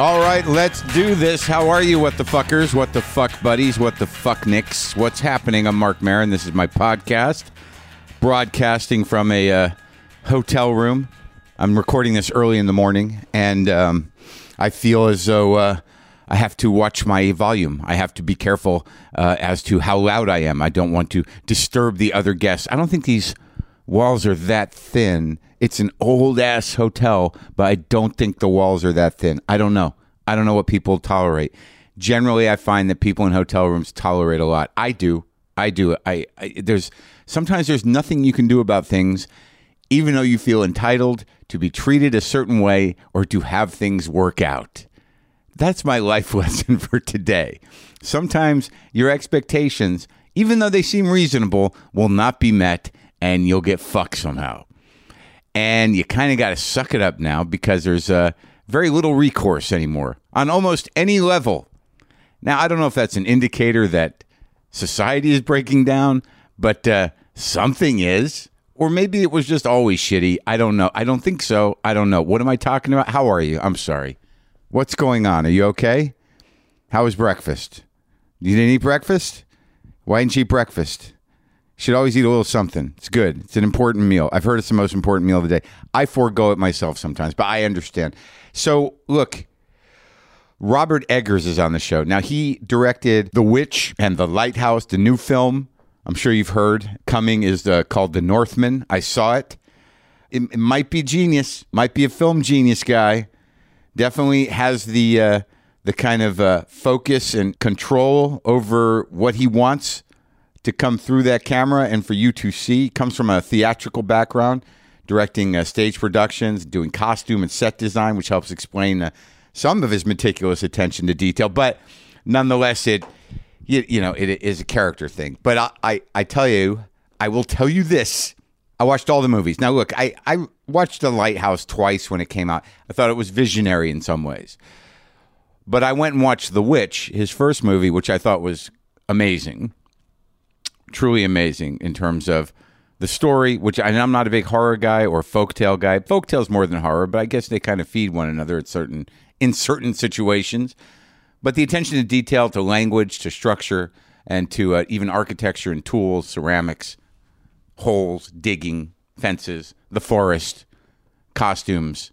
All right, let's do this. How are you, what the fuckers? What the fuck buddies? What the fuck nicks? What's happening? I'm Marc Maron. This is my podcast, broadcasting from a uh, hotel room. I'm recording this early in the morning, and um, I feel as though uh, I have to watch my volume. I have to be careful uh, as to how loud I am. I don't want to disturb the other guests. I don't think these walls are that thin. It's an old ass hotel, but I don't think the walls are that thin. I don't know. I don't know what people tolerate. Generally, I find that people in hotel rooms tolerate a lot. I do. I do. I, I there's sometimes there's nothing you can do about things, even though you feel entitled to be treated a certain way or to have things work out. That's my life lesson for today. Sometimes your expectations, even though they seem reasonable, will not be met and you'll get fucked somehow. And you kind of got to suck it up now because there's uh, very little recourse anymore on almost any level. Now, I don't know if that's an indicator that society is breaking down, but uh, something is. Or maybe it was just always shitty. I don't know. I don't think so. I don't know. What am I talking about? How are you? I'm sorry. What's going on? Are you okay? How was breakfast? You didn't eat breakfast? Why didn't you eat breakfast? Should always eat a little something. It's good. It's an important meal. I've heard it's the most important meal of the day. I forego it myself sometimes, but I understand. So, look, Robert Eggers is on the show. Now, he directed The Witch and The Lighthouse, the new film. I'm sure you've heard. Coming is uh, called The Northman. I saw it. it. It might be genius. Might be a film genius guy. Definitely has the uh, the kind of uh, focus and control over what he wants to come through that camera and for you to see. Comes from a theatrical background, directing uh, stage productions, doing costume and set design, which helps explain uh, some of his meticulous attention to detail. But nonetheless, it you, you know it is a character thing. But I, I I tell you, I will tell you this. I watched all the movies. Now, look, I, I watched The Lighthouse twice when it came out. I thought it was visionary in some ways. But I went and watched The Witch, his first movie, which I thought was amazing truly amazing in terms of the story, which and I'm not a big horror guy or folktale guy. Folktale's more than horror, but I guess they kind of feed one another at certain in certain situations. But the attention to detail, to language, to structure, and to uh, even architecture and tools, ceramics, holes, digging, fences, the forest, costumes,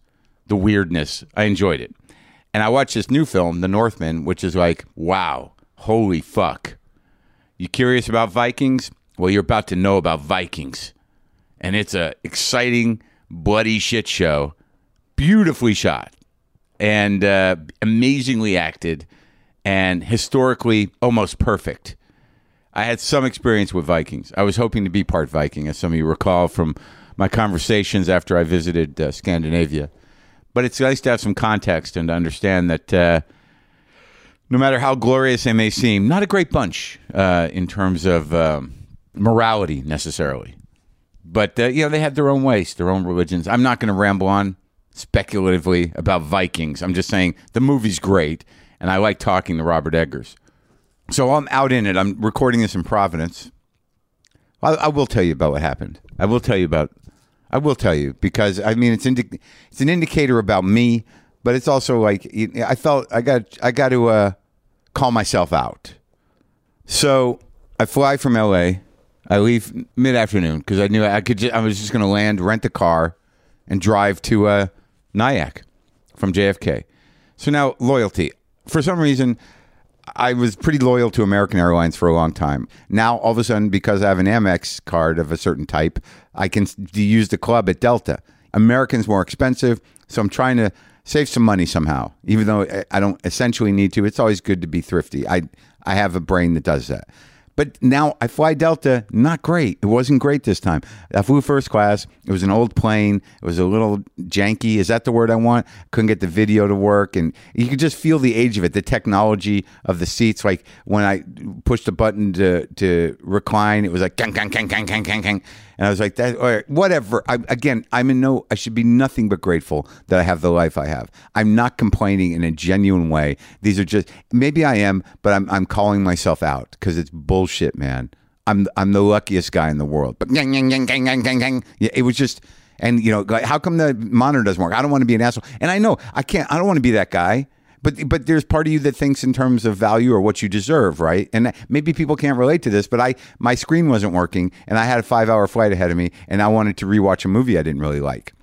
the weirdness. I enjoyed it. And I watched this new film, The Northman, which is like, wow, holy fuck. You curious about Vikings? Well, you're about to know about Vikings. And it's a exciting, bloody shit show. Beautifully shot and uh, amazingly acted and historically almost perfect. I had some experience with Vikings. I was hoping to be part Viking, as some of you recall from my conversations after I visited uh, Scandinavia. But it's nice to have some context and to understand that uh, no matter how glorious they may seem, not a great bunch uh, in terms of um, morality necessarily. But uh, you know, they had their own ways, their own religions. I'm not going to ramble on speculatively about Vikings. I'm just saying the movie's great, and I like talking to Robert Eggers. So I'm out in it. I'm recording this in Providence. I, I will tell you about what happened. I will tell you about. I will tell you because I mean it's indi- it's an indicator about me, but it's also like I felt I got I got to uh, call myself out. So I fly from LA. I leave mid afternoon because I knew I could. I was just going to land, rent a car, and drive to uh, Nyack from JFK. So now loyalty. For some reason, I was pretty loyal to American Airlines for a long time. Now all of a sudden, because I have an Amex card of a certain type, I can use the club at Delta. American's more expensive, so I'm trying to save some money somehow. Even though I don't essentially need to, it's always good to be thrifty. I I have a brain that does that. But now I fly Delta, not great. It wasn't great this time. I flew first class. It was an old plane. It was a little janky. Is that the word I want? Couldn't get the video to work. And you could just feel the age of it, the technology of the seats. Like when I pushed the button to, to recline, it was like, kang, kang, kang, kang, kang, kang, kang. And I was like, that, or whatever. I, again, I'm in no, I should be nothing but grateful that I have the life I have. I'm not complaining in a genuine way. These are just, maybe I am, but I'm, I'm calling myself out because it's bullshit, man. I'm, I'm the luckiest guy in the world. But. Yeah, it was just, and you know, how come the monitor doesn't work? I don't want to be an asshole. And I know I can't, I don't want to be that guy but but there's part of you that thinks in terms of value or what you deserve, right? And maybe people can't relate to this, but I my screen wasn't working, and I had a five hour flight ahead of me, and I wanted to rewatch a movie I didn't really like.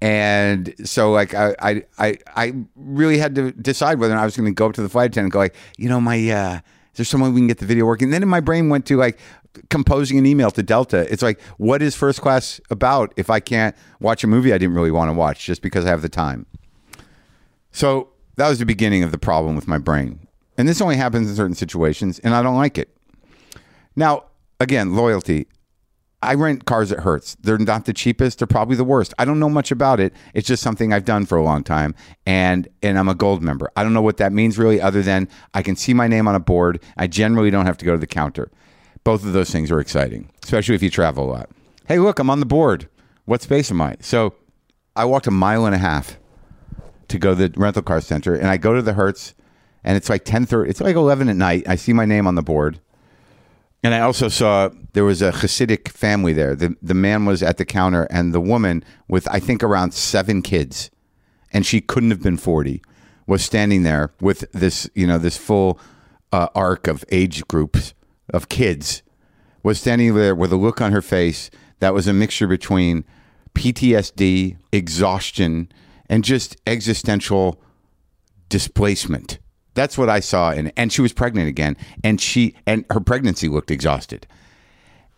And so, like, I, I, I, really had to decide whether or not I was going to go up to the flight attendant and go, like, you know, my, uh, is there someone we can get the video working? And then in my brain went to like composing an email to Delta. It's like, what is first class about if I can't watch a movie I didn't really want to watch just because I have the time? So that was the beginning of the problem with my brain. And this only happens in certain situations, and I don't like it. Now, again, loyalty. I rent cars at Hertz. They're not the cheapest. They're probably the worst. I don't know much about it. It's just something I've done for a long time, and and I'm a gold member. I don't know what that means really, other than I can see my name on a board. I generally don't have to go to the counter. Both of those things are exciting, especially if you travel a lot. Hey, look, I'm on the board. What space am I? So I walked a mile and a half to go to the rental car center, and I go to the Hertz, and it's like ten thirty. It's like eleven at night. I see my name on the board. And I also saw there was a Hasidic family there. The the man was at the counter, and the woman with I think around seven kids, and she couldn't have been forty, was standing there with this you know this full uh, arc of age groups of kids, was standing there with a look on her face that was a mixture between PTSD, exhaustion, and just existential displacement. That's what I saw and and she was pregnant again and she and her pregnancy looked exhausted.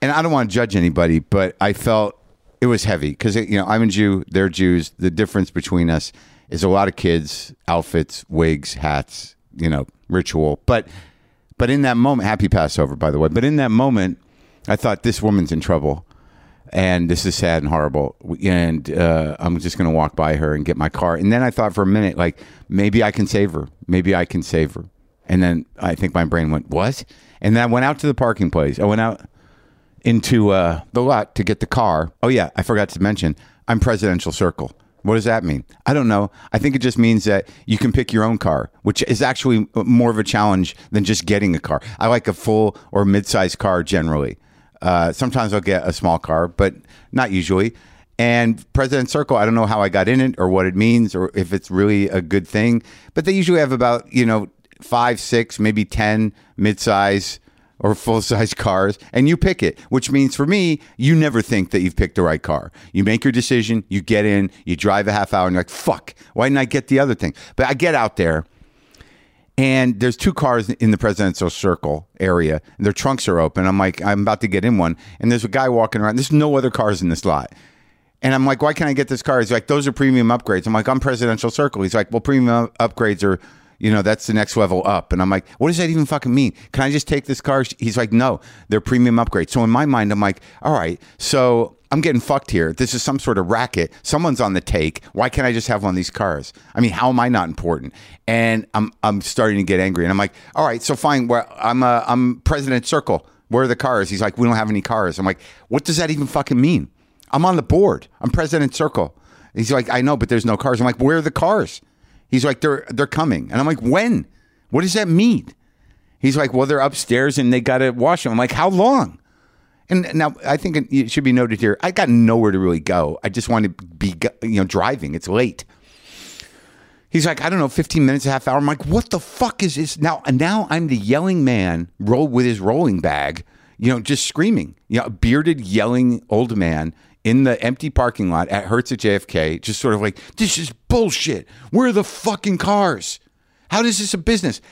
And I don't want to judge anybody, but I felt it was heavy cuz you know, I'm a Jew, they're Jews. The difference between us is a lot of kids, outfits, wigs, hats, you know, ritual. But but in that moment, happy Passover by the way. But in that moment, I thought this woman's in trouble and this is sad and horrible. And uh, I'm just going to walk by her and get my car. And then I thought for a minute, like maybe I can save her. Maybe I can save her. And then I think my brain went, what? And then I went out to the parking place. I went out into uh, the lot to get the car. Oh yeah, I forgot to mention I'm Presidential Circle. What does that mean? I don't know. I think it just means that you can pick your own car, which is actually more of a challenge than just getting a car. I like a full or mid-sized car generally. Uh, sometimes I'll get a small car, but not usually. And President Circle, I don't know how I got in it or what it means or if it's really a good thing, but they usually have about, you know, five, six, maybe 10 midsize or full size cars, and you pick it, which means for me, you never think that you've picked the right car. You make your decision, you get in, you drive a half hour, and you're like, fuck, why didn't I get the other thing? But I get out there and there's two cars in the presidential circle area their trunks are open. I'm like i'm about to get in one and there's a guy walking around. There's no other cars in this lot. And i'm like why can't i get this car? He's like those are premium upgrades. I'm like i'm presidential circle. He's like well premium upgrades are you know that's the next level up and i'm like what does that even fucking mean can i just take this car he's like no they're premium upgrades so in my mind i'm like all right so I'm getting fucked here. This is some sort of racket. Someone's on the take. Why can't I just have one of these cars? I mean, how am I not important? And I'm I'm starting to get angry. And I'm like, all right, so fine. Where I'm uh, I'm President Circle. Where are the cars? He's like, we don't have any cars. I'm like, what does that even fucking mean? I'm on the board. I'm President Circle. He's like, I know, but there's no cars. I'm like, where are the cars? He's like, they're they're coming. And I'm like, when? What does that mean? He's like, well, they're upstairs and they got to wash them. I'm like, how long? And now I think it should be noted here. I got nowhere to really go. I just want to be, you know, driving. It's late. He's like, I don't know, 15 minutes, a half hour. I'm like, what the fuck is this? Now, now I'm the yelling man roll with his rolling bag, you know, just screaming. You know, bearded, yelling old man in the empty parking lot at Hertz at JFK, just sort of like, this is bullshit. Where are the fucking cars? How is this a business?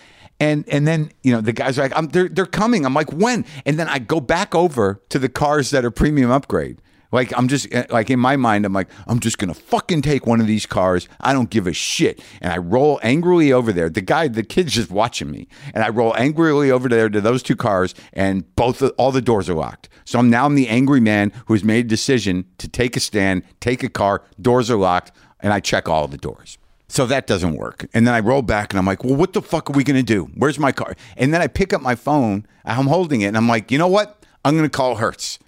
And and then you know the guys are like, I'm, they're they're coming. I'm like, when? And then I go back over to the cars that are premium upgrade. Like I'm just eh, like in my mind, I'm like, I'm just gonna fucking take one of these cars. I don't give a shit. And I roll angrily over there. The guy, the kid's just watching me, and I roll angrily over there to those two cars, and both all the doors are locked. So I'm now I'm the angry man who's made a decision to take a stand, take a car, doors are locked, and I check all the doors. So that doesn't work. And then I roll back and I'm like, well, what the fuck are we to do? Where's my car? And then I pick up my phone. I'm holding it and I'm like, you know what? I'm to call Hertz.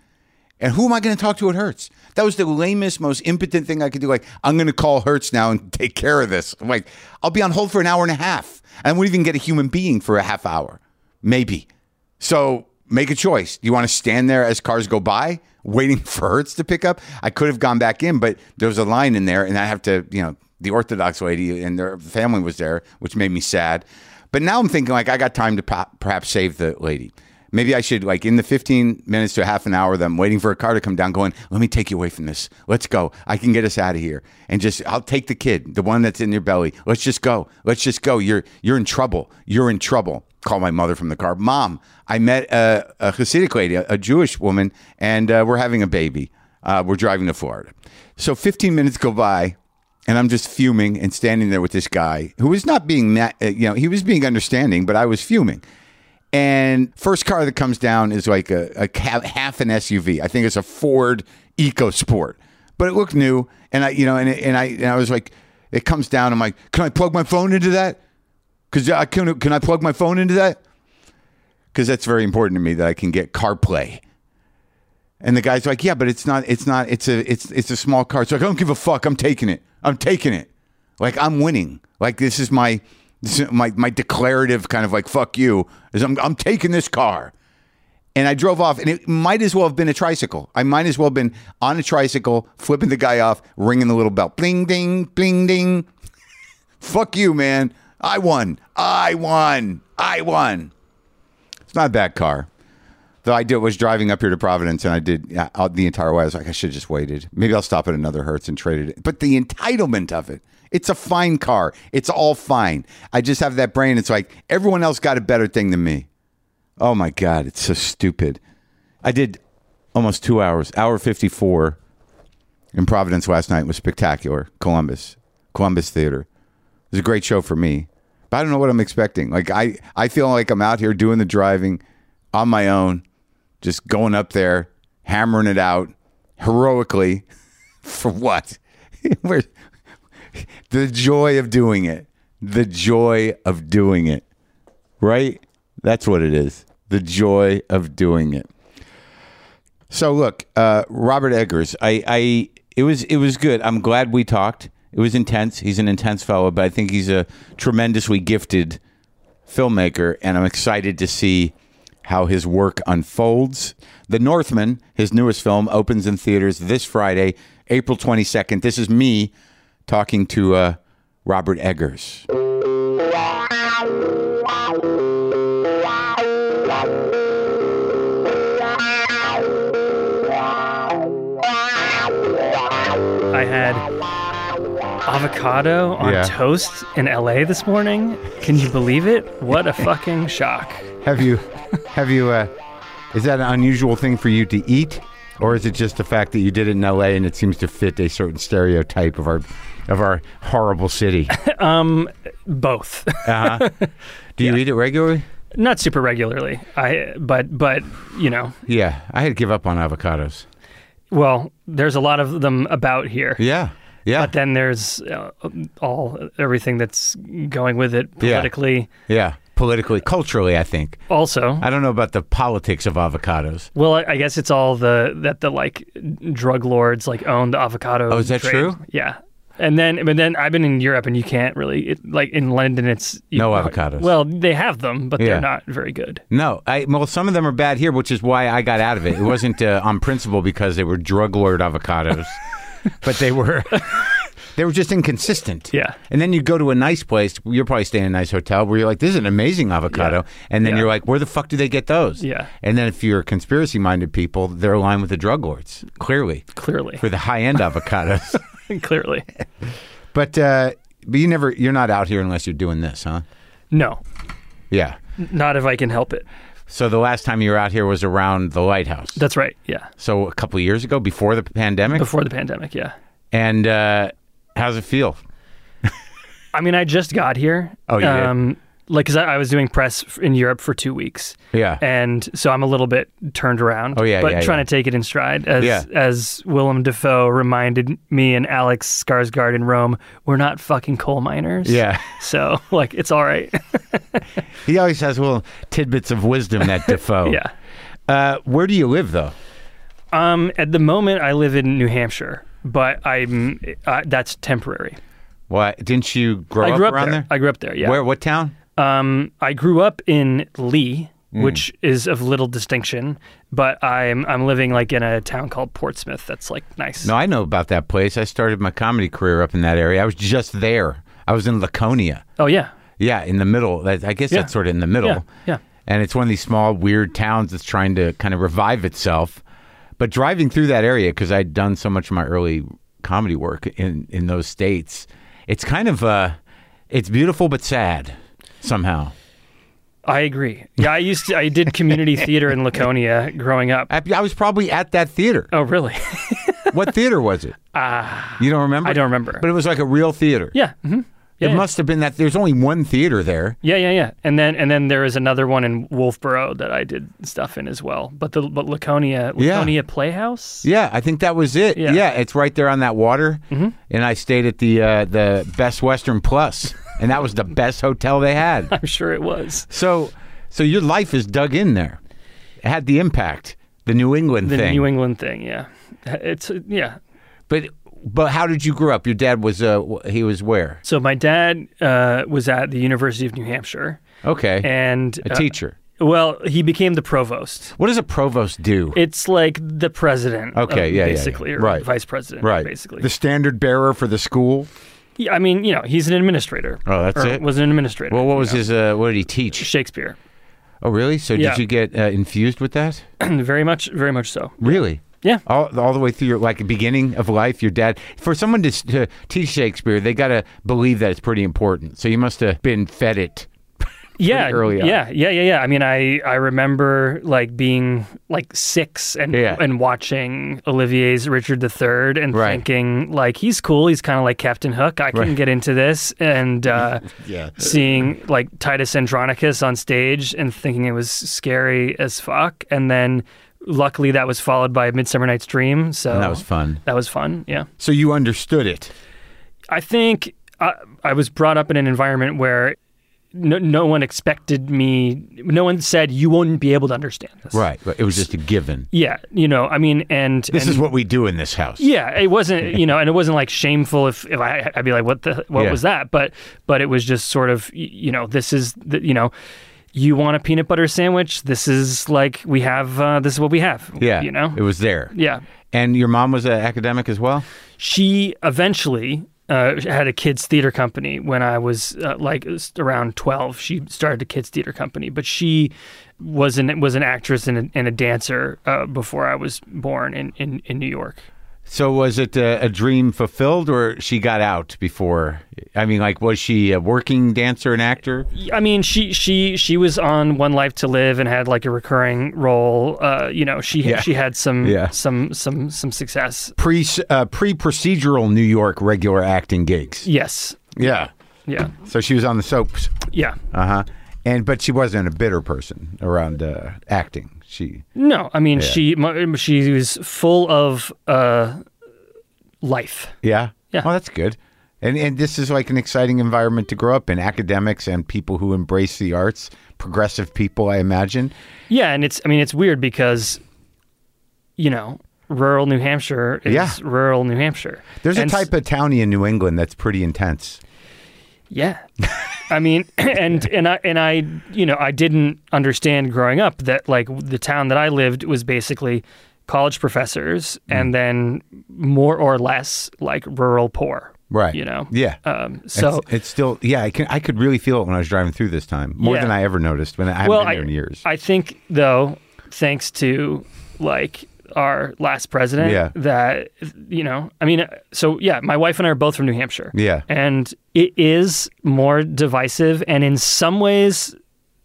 And who am I going to talk to at Hertz? That was the lamest, most impotent thing I could do. Like, I'm going to call Hertz now and take care of this. I'm like, I'll be on hold for an hour and a half. I won't even get a human being for a half hour, maybe. So make a choice. Do you want to stand there as cars go by, waiting for Hertz to pick up? I could have gone back in, but there was a line in there, and I have to, you know, the Orthodox lady, and their family was there, which made me sad. But now I'm thinking like I got time to perhaps save the lady. Maybe I should like in the 15 minutes to half an hour that I'm waiting for a car to come down, going, let me take you away from this. Let's go. I can get us out of here, and just I'll take the kid, the one that's in your belly. Let's just go. Let's just go. You're you're in trouble. You're in trouble. Call my mother from the car. Mom, I met a, a Hasidic lady, a, a Jewish woman, and uh, we're having a baby. Uh, we're driving to Florida. So 15 minutes go by, and I'm just fuming and standing there with this guy who was not being, uh, you know, he was being understanding, but I was fuming. And first car that comes down is like a, a half an SUV. I think it's a Ford EcoSport, but it looked new. And I, you know, and, and I, and I was like, it comes down. I'm like, can I plug my phone into that? Because I uh, can, can I plug my phone into that? Because that's very important to me that I can get CarPlay. And the guy's like, yeah, but it's not, it's not, it's a, it's, it's a small car. So like, I don't give a fuck. I'm taking it. I'm taking it. Like I'm winning. Like this is my, my, my declarative kind of like, fuck you is I'm, I'm taking this car. And I drove off and it might as well have been a tricycle. I might as well have been on a tricycle, flipping the guy off, ringing the little bell. Bling, ding, bling, ding. fuck you, man. I won. I won. I won. It's not a bad car. Though I did was driving up here to Providence, and I did uh, out the entire way. I was like, I should have just waited. Maybe I'll stop at another Hertz and trade it. But the entitlement of it, it's a fine car. It's all fine. I just have that brain. It's like everyone else got a better thing than me. Oh my god, it's so stupid. I did almost two hours, hour fifty four, in Providence last night. Was spectacular. Columbus, Columbus Theater. It was a great show for me. But I don't know what I'm expecting. Like I, I feel like I'm out here doing the driving on my own, just going up there, hammering it out heroically for what? the joy of doing it. The joy of doing it. Right? That's what it is. The joy of doing it. So look, uh, Robert Eggers, I, I, it was, it was good. I'm glad we talked. It was intense. He's an intense fellow, but I think he's a tremendously gifted filmmaker, and I'm excited to see how his work unfolds. The Northman, his newest film, opens in theaters this Friday, April 22nd. This is me talking to uh, Robert Eggers. I had avocado on Yeah. toast in LA this morning. Can you believe it? What a fucking shock. Have you, have you, uh, is that an unusual thing for you to eat? Or is it just the fact that you did it in LA and it seems to fit a certain stereotype of our of our horrible city? Both. Uh-huh. Do you eat it regularly? Not super regularly. I but but, you know, Yeah, I had to give up on avocados. well, there's a lot of them about here. Yeah, yeah, But then there's uh, all everything that's going with it Yeah. politically. yeah. Politically, culturally, I think. Also, I don't know about the politics of avocados. well, I I guess it's all the that the like drug lords like own the avocado. Oh, is that trade. true? Yeah. And then, but then I've been in Europe, and you can't really it, like in London. It's you No know, avocados. Well, they have them, but Yeah. they're not very good. No, I well, some of them are bad here, which is why I got out of it. It wasn't uh, on principle because they were drug lord avocados, but they were they were just inconsistent. Yeah. And then you go to a nice place. You're probably staying in a nice hotel where you're like, "This is an amazing avocado," Yeah. and then Yeah. you're like, "Where the fuck do they get those?" Yeah. And then if you're conspiracy minded people, they're aligned with the drug lords, clearly Clearly, for the high end avocados. clearly, but uh, but you never you're not out here unless you're doing this, huh? no, Yeah. not if I can help it. So the last time you were out here was around the lighthouse. That's right. Yeah, So a couple of years ago, before the pandemic. before the pandemic. Yeah. And uh, how's it feel? I mean, I just got here. Oh, you did? Like, because I, I was doing press in Europe for two weeks. Yeah. And so I'm a little bit turned around. Oh, yeah, But yeah, trying yeah. to take it in stride. As, Yeah. as Willem Dafoe reminded me and Alex Skarsgård in Rome, we're not fucking coal miners. Yeah. So, like, it's all right. He always has little tidbits of wisdom, that Defoe. yeah. Uh, where do you live, though? Um, at the moment, I live in New Hampshire, but I'm uh, that's temporary. Why didn't you grow I up up around there. there? I grew up there. Yeah. Where? What town? Um, I grew up in Lee, Mm. which is of little distinction. But I'm I'm living like in a town called Portsmouth. That's like nice. No, I know about that place. I started my comedy career up in that area. I was just there. I was in Laconia. Oh yeah, Yeah, in the middle. I guess Yeah. that's sort of in the middle. Yeah, yeah. And it's one of these small, weird towns that's trying to kind of revive itself. But driving through that area, because I'd done so much of my early comedy work in, in those states, it's kind of, uh, it's beautiful but sad somehow. I agree. Yeah, I used to. I did community theater in Laconia growing up. I, I was probably at that theater. Oh really? What theater was it? Ah, you don't remember? I don't remember. But it was like a real theater. yeah. Mm-hmm. Hmm it Yeah, yeah. must have been that. There's only one theater there. Yeah, yeah, yeah. And then and then there is another one in Wolfeboro that I did stuff in as well. But the but Laconia Yeah. Laconia Playhouse. Yeah, I think that was it. Yeah. Mm-hmm. Yeah, it's right there on that water. And I stayed at the uh, the Best Western Plus, and that was the best hotel they had. I'm sure it was So, so your life is dug in there. It had the impact, the New England the thing. New England thing. Yeah, it's yeah. but but how did you grow up? Your dad was uh, he was where? So my dad uh, was at the University of New Hampshire, Okay, and a uh, teacher. well, he became the provost. What does a provost do? It's like the president. Okay, of- yeah, yeah, yeah. basically, or Right. vice president, right, Basically, the standard bearer for the school. Yeah, I mean, you know, he's an administrator. Oh, that's or it? Was an administrator. Well, what you was know. his? Uh, what did he teach? Shakespeare? Oh, really? So Yeah. did you get uh, infused with that? very much, very much so. Really? Yeah. All, all the way through your like beginning of life, your dad. For someone to, to teach Shakespeare, they got to believe that it's pretty important. So you must have been fed it. yeah, early on. yeah, yeah, yeah, yeah. I mean, I I remember like being like six and Yeah. and watching Olivier's Richard III and Right. thinking like he's cool. He's kind of like Captain Hook. I can Right. get into this and uh, Yeah. seeing like Titus Andronicus on stage and thinking it was scary as fuck. And then luckily that was followed by Midsummer Night's Dream. So And that was fun. that was fun. Yeah. So you understood it. I think I, I was brought up in an environment where no, no one expected me, no one said you wouldn't be able to understand this. Right. It was just a given. Yeah. You know, I mean, and. This and, is what we do in this house. Yeah, it wasn't, you know, and it wasn't like shameful if, if I, I'd be like, what the, what Yeah. was that? But, but it was just sort of, you know, this is, the, you know, you want a peanut butter sandwich? This is like, we have, uh, this is what we have. Yeah. You know? It was there. yeah. And your mom was an academic as well? she eventually uh, had a kids theater company when I was uh, like around twelve. She started a kids theater company, but she was an was an actress and a, and a dancer uh, before I was born in, in, in New York. So was it a, a dream fulfilled or she got out before? I mean, like, was she a working dancer and actor? I mean, she she she was on One Life to Live and had like a recurring role. Uh, you know, she Yeah. she had some Yeah. some some some success. Pre uh, pre procedural New York regular acting gigs. Yes. Yeah. Yeah. So she was on the soaps. Yeah. Uh huh. And but she wasn't a bitter person around uh, acting. She No, I mean she she was full of uh, life. yeah Yeah. Well, that's good. And and this is like an exciting environment to grow up in. Academics and people who embrace the arts, progressive people, I imagine. Yeah, and it's I mean it's weird because you know, rural New Hampshire is Yeah. rural New Hampshire. There's And a type of townie in New England that's pretty intense. Yeah. I mean and and I and I you know, I didn't understand growing up that like the town that I lived was basically college professors Mm. and then more or less like rural poor. Right. You know. Yeah. Um so it's, it's still yeah. I can I could really feel it when I was driving through this time more Yeah. than I ever noticed when I haven't well, been I, in years. I think though, thanks to like our last president, Yeah. that you know, I mean, so yeah, my wife and I are both from New Hampshire, Yeah. and it is more divisive, and in some ways.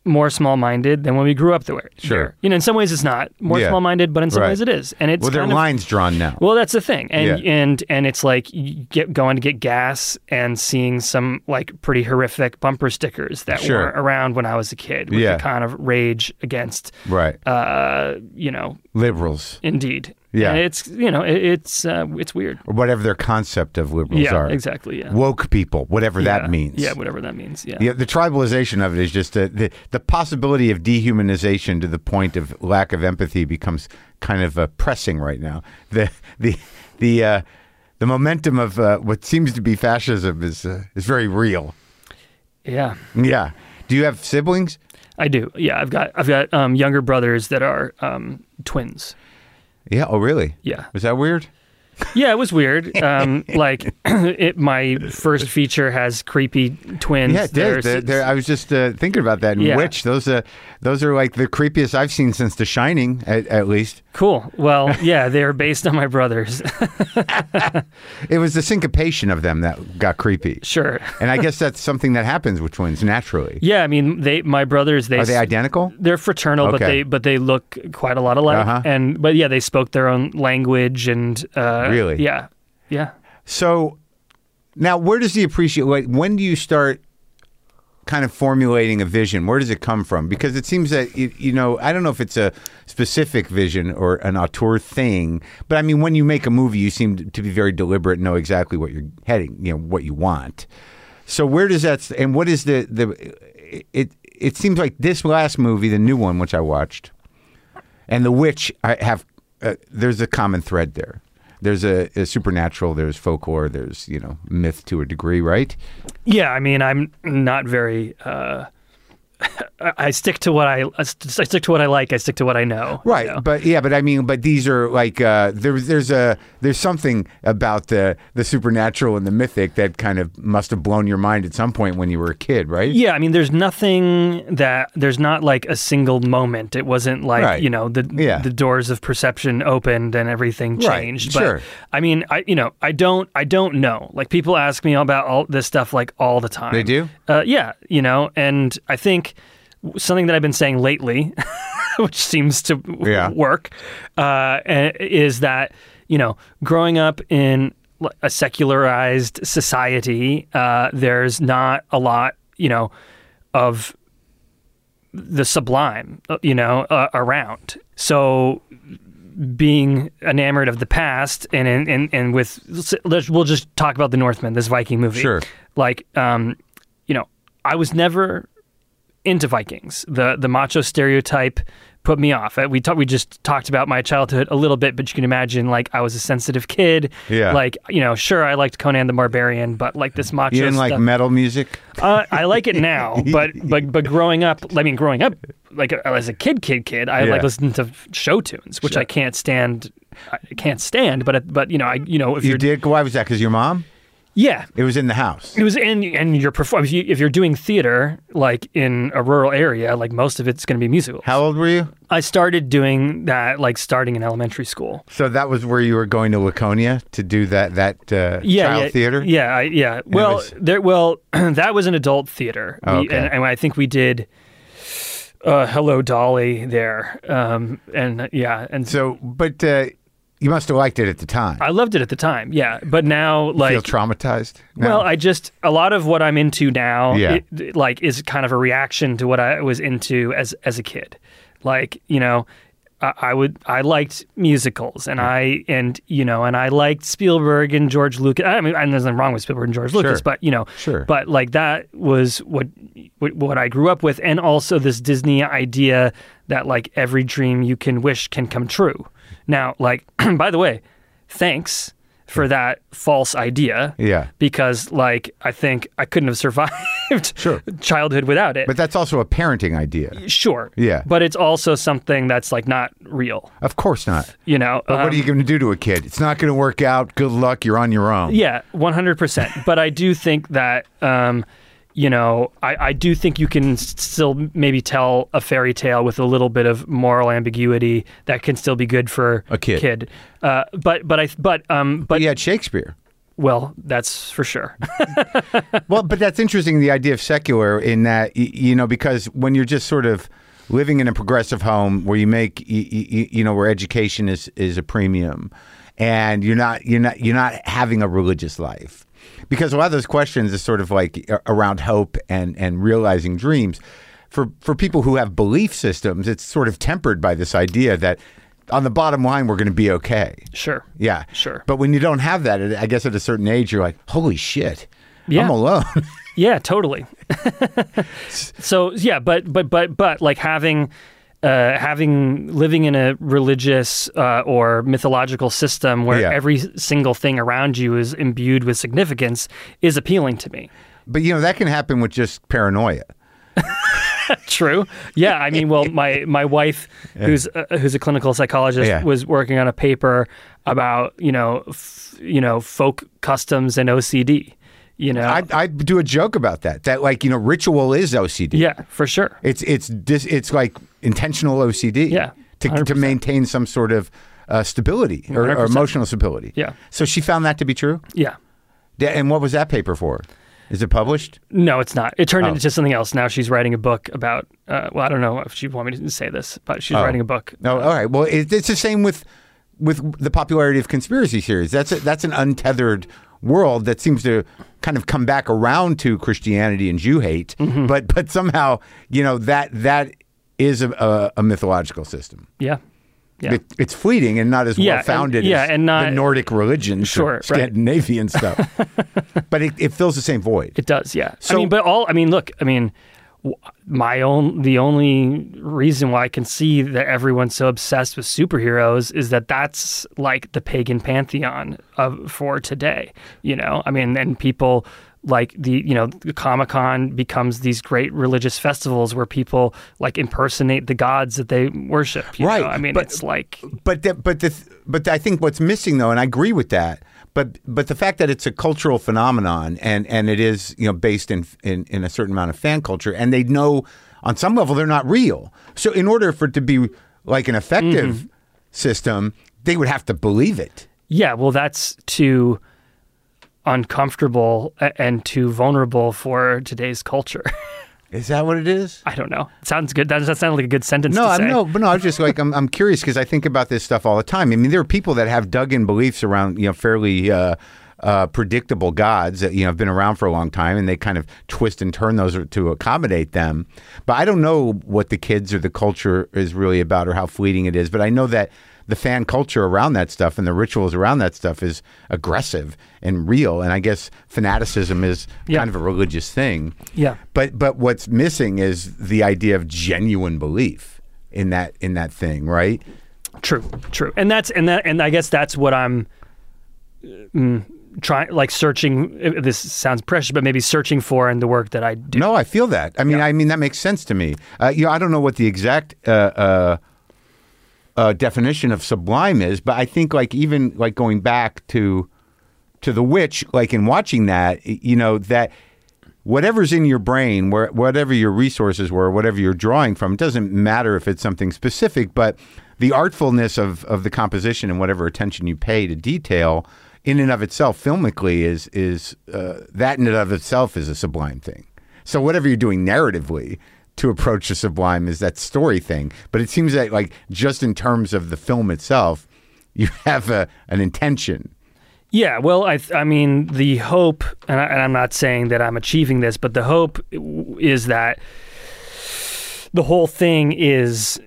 More small-minded than when we grew up there. Sure. you know, in some ways it's not more Yeah. small-minded, but in some Right. ways it is, and it's well, there are lines drawn now. well, that's the thing, and Yeah. and and it's like you get going to get gas and seeing some like pretty horrific bumper stickers that Sure. were around when I was a kid, with Yeah. the kind of rage against, right. uh, you know, Liberals indeed, Yeah. and it's you know it, it's uh, it's weird, or whatever their concept of liberals yeah, are. exactly, yeah, Woke people, whatever Yeah. that means. yeah, whatever that means, yeah, Yeah, the tribalization of it is just a, the the possibility of dehumanization to the point of lack of empathy becomes kind of uh, pressing right now. The the the uh, the momentum of uh, what seems to be fascism is uh, is very real. yeah. Yeah. Do you have siblings? I do. Yeah, I've got I've got um, younger brothers that are um, twins. Yeah. Oh, really? Yeah, Was that weird? Yeah. It was weird. Um, like it, my first feature has creepy twins. Yeah, it did. They're- they're- I was just uh, thinking about that. And Yeah. Witch, those uh, those are like the creepiest I've seen since The Shining, at, at least. cool. Well, yeah, they're based on my brothers. It was the syncopation of them that got creepy. sure. And I guess that's something that happens with twins naturally. Yeah, I mean, they my brothers. They Are they identical? They're fraternal, but they but they look quite a lot alike. Uh-huh. And but yeah, they spoke their own language and uh, Really? yeah, yeah. So now, where does the appreciate? Like, when do you start kind of formulating a vision? Where does it come from? Because it seems that you, you know, I don't know if it's a specific vision or an auteur thing, but I mean, when you make a movie, you seem to be very deliberate and know exactly what you're heading, you know, what you want. So where does that? And what is the the? It it seems like this last movie, the new one, which I watched, and the witch, I have. Uh, there's a common thread there. There's a, a supernatural. There's folklore. There's you know myth to a degree, right? Yeah, I mean, I'm not very. Uh, I stick to what I I stick to what I like. I stick to what I know. you Right, know? but yeah, but I mean, but these are like uh, there's there's a there's something about the the supernatural and the mythic that kind of must have blown your mind at some point when you were a kid, right? Yeah, I mean, there's nothing that there's not like a single moment. It wasn't like Right. you know the Yeah. the doors of perception opened and everything Right, changed. sure. I mean, I you know I don't I don't know. Like people ask me about all this stuff like all the time. They do? Uh, yeah, you know, and I think something that I've been saying lately, which seems to Yeah. work, uh, is that you know growing up in a secularized society, uh, there's not a lot, you know, of the sublime, uh, you know, uh, around. So being enamored of the past and and and, and with let's, we'll just talk about the Northman, this Viking movie. Sure. Like, um, you know, I was never into Vikings. The the macho stereotype put me off. Uh, We talked. We just talked about my childhood a little bit, but you can imagine like I was a sensitive kid. Yeah. Like you know, sure I liked Conan the Barbarian, but like this macho. You didn't like metal music? uh, I like it now, but but but growing up, I mean, growing up, like as a kid, kid, kid, I Yeah. like listened to show tunes, which I can't stand. I can't stand, but but you know, I you know if You did? Why was that? Because your mom? Yeah, It was in the house. it was in and you're perform if, you, if you're doing theater like in a rural area, like most of it's going to be musical. How old were you? I started doing that like starting in elementary school. So that was where you were going to Laconia to do that that uh, yeah, child yeah, theater. Yeah, I, yeah. Well, was- there. Well, that was an adult theater, Oh, We- okay. and, and I think we did. Uh, Hello Dolly there, um, and yeah, and So, but uh, you must have liked it at the time. I loved it at the time, yeah. But now, like, Feel traumatized? No. Well, I just a lot of what I'm into now, Yeah. it, like, is kind of a reaction to what I was into as as a kid. Like, you know, I, I would I liked musicals, and I and you know, and I liked Spielberg and George Lucas. I mean, and there's nothing wrong with Spielberg and George Lucas, Sure. but you know, Sure. But like that was what, what I grew up with, and also this Disney idea that like every dream you can wish can come true. Now, like, by the way, thanks for that false idea Yeah. because like I think I couldn't have survived Sure. childhood without it. But that's also a parenting idea. sure. Yeah. But it's also something that's like not real, Of course not. you know. But what Um, are you going to do to a kid? It's not going to work out. Good luck. You're on your own. Yeah, 100%. but I do think that um you know, I, I do think you can still maybe tell a fairy tale with a little bit of moral ambiguity that can still be good for A kid. Uh, but but I but um but you had Shakespeare. well, that's for sure. well, but that's interesting. The idea of secular in that you know because when you're just sort of living in a progressive home where you make y- y- you know where education is is a premium, and you're not you're not you're not having a religious life because a lot of those questions is sort of like uh, around hope and and realizing dreams. For for people who have belief systems, it's sort of tempered by this idea that on the bottom line we're going to be okay. sure. Yeah, Sure. But when you don't have that, I guess at a certain age, you're like, "Holy shit, Yeah. I'm alone." Yeah, totally. so yeah, but but but but like having uh, having living in a religious uh, or mythological system where Yeah. every single thing around you is imbued with significance is appealing to me. But you know that can happen with just paranoia. True. Yeah. I mean, well, my my wife, who's uh, who's a clinical psychologist, Yeah. was working on a paper about you know f- you know folk customs and OCD. You know. I, I do a joke about that. That like you know, ritual is OCD. yeah, for sure. It's it's dis, it's like intentional OCD. Yeah, To to 100%. maintain some sort of uh, stability or, or emotional stability. Yeah. So she found that to be true. Yeah. And what was that paper for? Is it published? No, it's not. It turned Oh. into something else. Now she's writing a book about. Uh, well, I don't know if she want me to say this, but she's Oh. writing a book. No. All right. Well, it, it's the same with with the popularity of conspiracy theories. That's a, that's an untethered world that seems to kind of come back around to Christianity and Jew hate, Mm-hmm. but but somehow you know that that is a, a, a mythological system. Yeah. Yeah. It, it's fleeting and not as Yeah, well founded and- yeah, as and not- the Nordic religions, Sure, or right. Scandinavian stuff. but it, it fills the same void. It does, yeah. So- I mean, but all I mean, look, I mean, my own the only reason why I can see that everyone's so obsessed with superheroes is that that's like the pagan pantheon of for today. You know, I mean, and people like the you know the Comic Con becomes these great religious festivals where people like impersonate the gods that they worship. you Right, know? I mean, but- it's like But the, but the but I think what's missing though, and I agree with that. But but the fact that it's a cultural phenomenon and and it is you know based in in, in a certain amount of fan culture, and they know on some level they're not real. So in order for it to be like an effective Mm-hmm. system, they would have to believe it. Yeah, well, that's too uncomfortable and too vulnerable for today's culture. Is that what it is? I don't know. Sounds good. That does that sound like a good sentence No, I'm no, but no. I'm just like I'm. I'm curious because I think about this stuff all the time. I mean, there are people that have dug-in beliefs around you know fairly uh, uh, predictable gods that you know have been around for a long time, and they kind of twist and turn those to accommodate them. But I don't know what the kids or the culture is really about or how fleeting it is. But I know that the fan culture around that stuff and the rituals around that stuff is aggressive and real. And I guess fanaticism is Yeah. kind of a religious thing. Yeah. But but what's missing is the idea of genuine belief in that in that thing, right? True, true, and that's and that and I guess that's what I'm mm, trying, like searching. uh, This sounds precious, but maybe searching for in the work that I do. No, I feel that. I mean, I mean that makes sense to me. Uh, you know, I don't know what the exact uh, uh, uh, definition of sublime is, but I think like even like going back to to the witch, like in watching that, you know that whatever's in your brain, where whatever your resources were, whatever you're drawing from, it doesn't matter if it's something specific, but the artfulness of of the composition and whatever attention you pay to detail, in and of itself, filmically, is is uh, that in and of itself is a sublime thing. So whatever you're doing narratively to approach the sublime is that story thing. But it seems that like just in terms of the film itself, you have a, an intention. Yeah, well, I, I mean, the hope, and, I, and I'm not saying that I'm achieving this, but the hope is that the whole thing is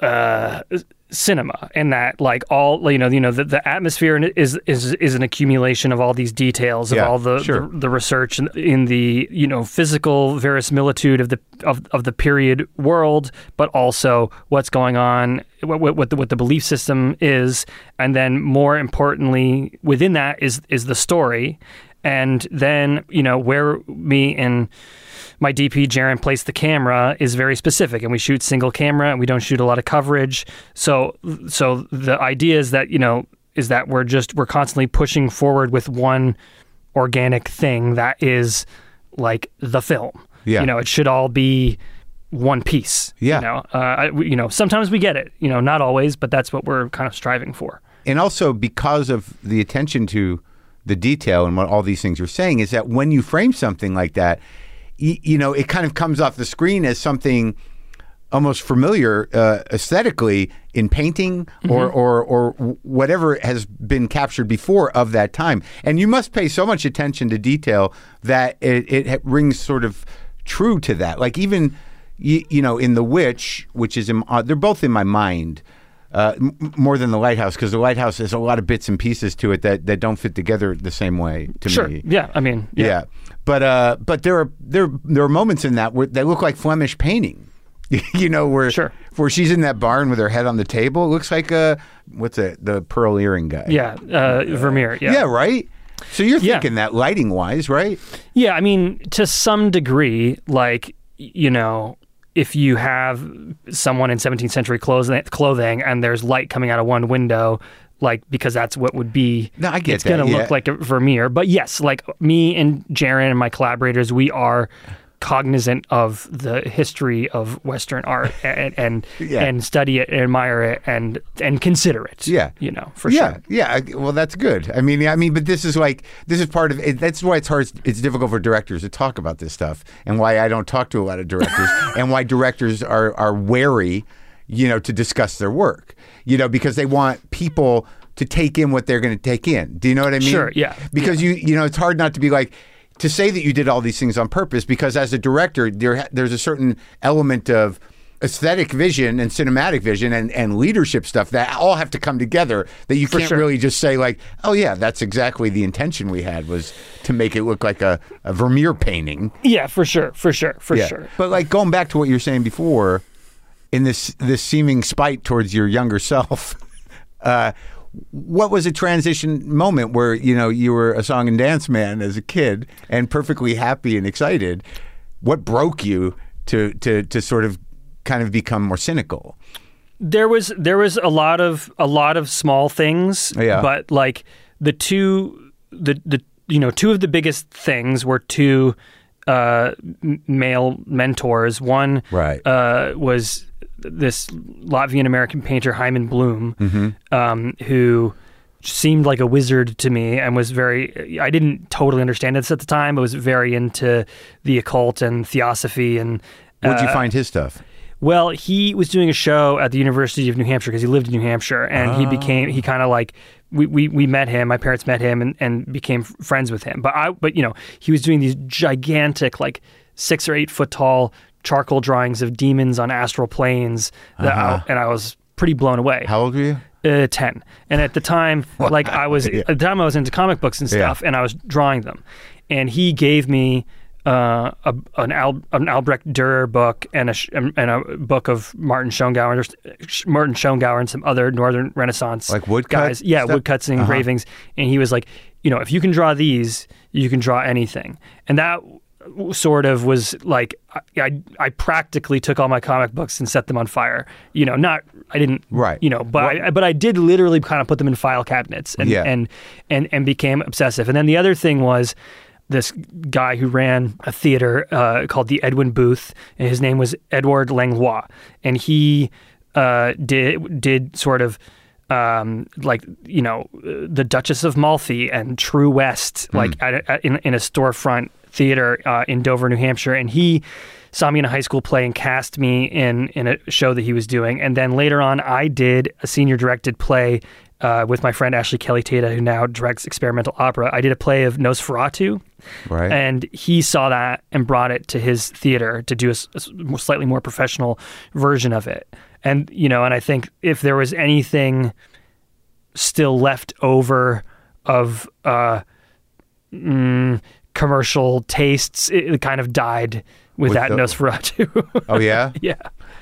uh, cinema, and that like all you know, you know, the, the atmosphere is is is an accumulation of all these details of Yeah, all the, sure. the the research in, in the you know physical verisimilitude of the of, of the period world, but also what's going on, what, what, what the what the belief system is, and then more importantly within that is is the story, and then you know where me and my DP Jarin placed the camera is very specific, and we shoot single camera, and we don't shoot a lot of coverage. So, so the idea is that you know is that we're just we're constantly pushing forward with one organic thing that is like the film. Yeah. you know, it should all be one piece. Yeah. you know, uh, I, you know, sometimes we get it, you know, not always, but that's what we're kind of striving for. and also because of the attention to the detail and what all these things you're saying is that when you frame something like that, y- you know, it kind of comes off the screen as something almost familiar uh, aesthetically in painting or, or or whatever has been captured before of that time. And you must pay so much attention to detail that it, it rings sort of true to that. Like even you, you know in The Witch, which is in, uh, they're both in my mind. Uh, m- more than the lighthouse because the lighthouse has a lot of bits and pieces to it that, that don't fit together the same way to Sure. me. Yeah. I mean, Yeah. But uh, but there are there there are moments in that where they look like Flemish painting. you know where Sure. where she's in that barn with her head on the table. It looks like a what's it the pearl earring guy. Yeah. Uh, Vermeer. Yeah. yeah, Right. So you're Yeah. thinking that lighting wise, right? Yeah, I mean, to some degree, like you know, if you have someone in 17th century clothing, clothing and there's light coming out of one window, like because that's what would be. No, I get it's gonna yeah. look like a Vermeer. But yes, like me and Jarin and my collaborators, we are cognizant of the history of Western art and and, Yeah. and study it and admire it and and consider it. Yeah. you know for yeah, sure. yeah. Well, that's good. I mean, I mean, but this is like this is part of it. That's why it's hard. It's difficult for directors to talk about this stuff, and why I don't talk to a lot of directors, and why directors are are wary, you know, to discuss their work. You know, because they want people to take in what they're going to take in. Do you know what I mean? Sure, yeah. Because you you know, it's hard not to be like. To say that you did all these things on purpose, because as a director, there there's a certain element of aesthetic vision and cinematic vision and, and leadership stuff that all have to come together that you can't sure. really just say like oh yeah that's exactly the intention we had was to make it look like a, a vermeer painting Yeah, for sure, for sure, for sure. but like going back to what you were saying before in this this seeming spite towards your younger self uh, what was a transition moment where you know you were a song and dance man as a kid and perfectly happy and excited what broke you to to to sort of kind of become more cynical there was there was a lot of a lot of small things Yeah. but like the two the the you know two of the biggest things were two uh male mentors one Right. uh was this Latvian American painter Hyman Bloom um who seemed like a wizard to me and was very I didn't totally understand this at the time but was very into the occult and theosophy and where'd you uh, find his stuff well, he was doing a show at the University of New Hampshire because he lived in New Hampshire, and he became he kind of like we, we we met him. My parents met him and, and became f- friends with him. But I but you know he was doing these gigantic like six or eight foot tall charcoal drawings of demons on astral planes, that I, and I was pretty blown away how old were you uh, 10 and at the time like i was Yeah. at the time i was into comic books and Yeah. stuff and i was drawing them and he gave me uh, a, an, Al, an Albrecht Dürer book and a and a book of Martin Schongauer, Martin Schongauer and some other Northern Renaissance Like woodcut guys. Yeah, stuff? woodcuts and Uh-huh. engravings. And he was like, you know, if you can draw these, you can draw anything. And that sort of was like I, I practically took all my comic books and set them on fire. You know, not I didn't Right. You know, but I, but I did literally kind of put them in file cabinets and Yeah. and and and became obsessive. And then the other thing was this guy who ran a theater uh, called the Edwin Booth, and his name was Edward Langlois, and he uh, did did sort of um, like you know the Duchess of Malfi and True West, like at, at, in in a storefront theater uh, in Dover, New Hampshire, and he saw me in a high school play and cast me in in a show that he was doing, and then later on I did a senior directed play. Uh, with my friend Ashley Kelly Tata, who now directs experimental opera, I did a play of Nosferatu, right and he saw that and brought it to his theater to do a slightly more professional version of it. And you know, and I think if there was anything still left over of uh, mm, commercial tastes, it, kind of died with, With that the- Nosferatu. oh yeah yeah.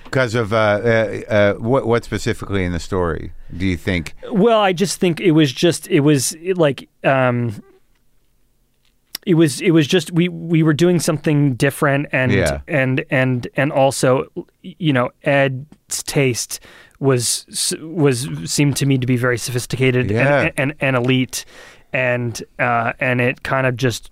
because of uh, uh, uh, what what specifically in the story do you think Well, I just think it was just it was like um it was it was just we we were doing something different and Yeah. and and and also you know Ed's taste was was seemed to me to be very sophisticated Yeah. and, and and elite and uh and it kind of just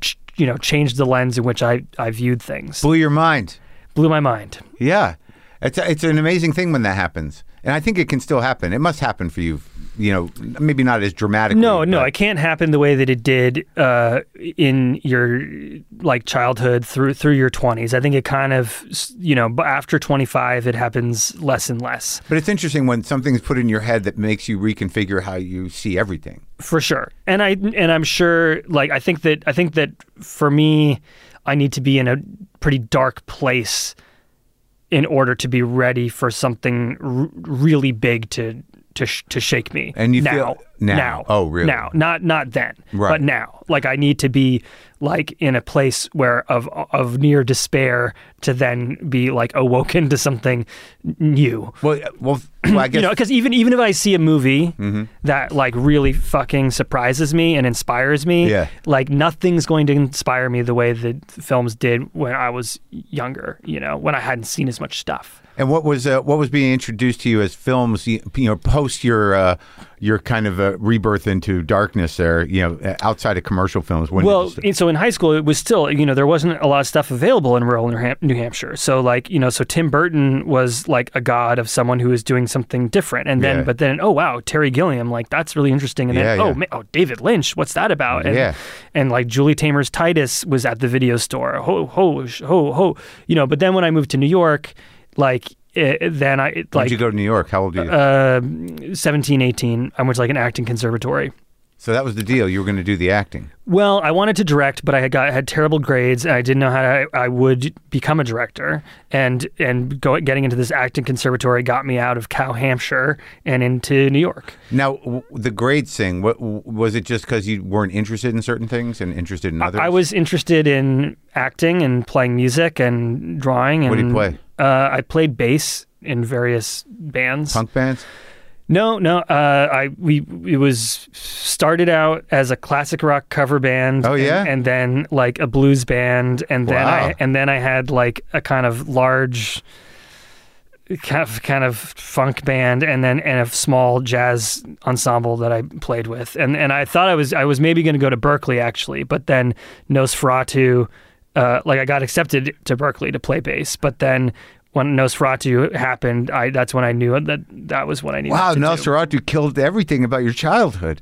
ch- you know changed the lens in which I I viewed things. Blew your mind. Blew my mind. Yeah, it's it's an amazing thing when that happens, and I think it can still happen. It must happen for you, you know, maybe not as dramatically. No, no, it can't happen the way that it did uh, in your like childhood through through your twenties. I think it kind of you know, after twenty five, it happens less and less But it's interesting when something's put in your head that makes you reconfigure how you see everything. for sure. And I and I'm sure like I think that I think that for me, I need to be in a pretty dark place in order to be ready for something r- really big to to sh- to shake me. And you now, feel- now. Oh, really? Now, not not then, Right. but now. Like I need to be like in a place where of of near despair to then be like awoken to something new. Well, well, well I guess You know, because even even if I see a movie Mm-hmm. that like really fucking surprises me and inspires me, Yeah. like nothing's going to inspire me the way the films did when I was younger. You know, when I hadn't seen as much stuff. And what was uh, what was being introduced to you as films? You, you know, post your uh, your kind of uh, rebirth into darkness. There, you know, outside of commercial films. When Well, you st- and so in high school, it was still, you know, there wasn't a lot of stuff available in rural New, Hampshire. So, like, you know, so Tim Burton was like a god of someone who was doing something different. And then, Yeah. but then, oh, wow, Terry Gilliam, like, that's really interesting. And then, Yeah, oh, yeah. oh, David Lynch, what's that about? And, Yeah. and like Julie Taymor's Titus was at the video store. Ho, ho, ho, ho. You know, but then when I moved to New York, like, it, then I, it, like, did you go to New York? How old are you? uh, 17, 18, I went to like an acting conservatory. So that was the deal. You were going to do the acting. Well, I wanted to direct, but I had got had terrible grades, and I didn't know how to, I would become a director. And and go, getting into this acting conservatory got me out of Cow Hampshire and into New York. Now, w- the grades thing. What was it? Just because you weren't interested in certain things and interested in others? I was interested in acting and playing music and drawing. And, What did you play? Uh, I played bass in various bands. punk bands. No, no. Uh, I we it was started out as a classic rock cover band. Oh, and- yeah? and, then like a blues band, and then Wow. I and then I had like a kind of large. Kind of, kind of funk band, and then and a small jazz ensemble that I played with, and and I thought I was I was maybe going to go to Berklee actually, but then Nosferatu, uh, like I got accepted to Berklee to play bass, but then when Nosferatu happened, I that's when I knew that that was what I needed. Wow, to do. Nosferatu killed everything about your childhood.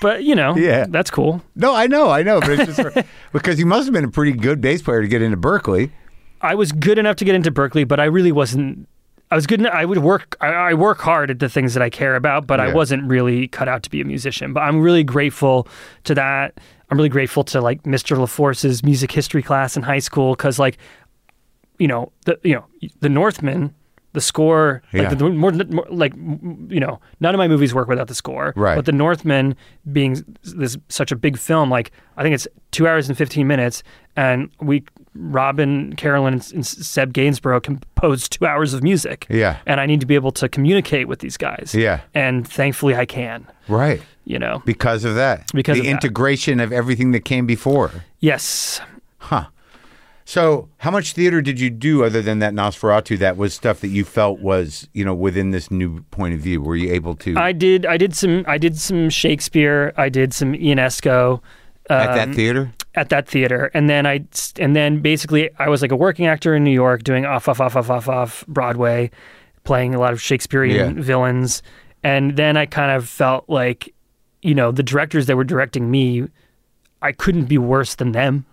But you know, Yeah. that's cool. No, I know, I know, but it's just because you must have been a pretty good bass player to get into Berklee. I was good enough to get into Berklee, but I really wasn't. I was good. Enough, I would work. I, I work hard at the things that I care about, but I wasn't really cut out to be a musician. But I'm really grateful to that. I'm really grateful to like Mr. LaForce's music history class in high school because, like, you know, the you know the Northman, the score, Yeah. like the more, more like you know, none of my movies work without the score. Right. But the Northman being this such a big film, like I think it's two hours and fifteen minutes, and we Robin, Carolan, and, Seb Gainsborough composed two hours of music. Yeah. And I need to be able to communicate with these guys. Yeah. And thankfully, I can. Right. You know. Because of that. Because the of that. integration of everything that came before. Yes. Huh. So, how much theater did you do other than that Nosferatu? That was stuff that you felt was, you know, within this new point of view. Were you able to I did. I did some. I did some Shakespeare. I did some Ionesco. at that um, theater? at that theater and then i and then basically i was like a working actor in new york doing off off off off off off broadway playing a lot of shakespearean Yeah. villains and then i kind of felt like you know the directors that were directing me i couldn't be worse than them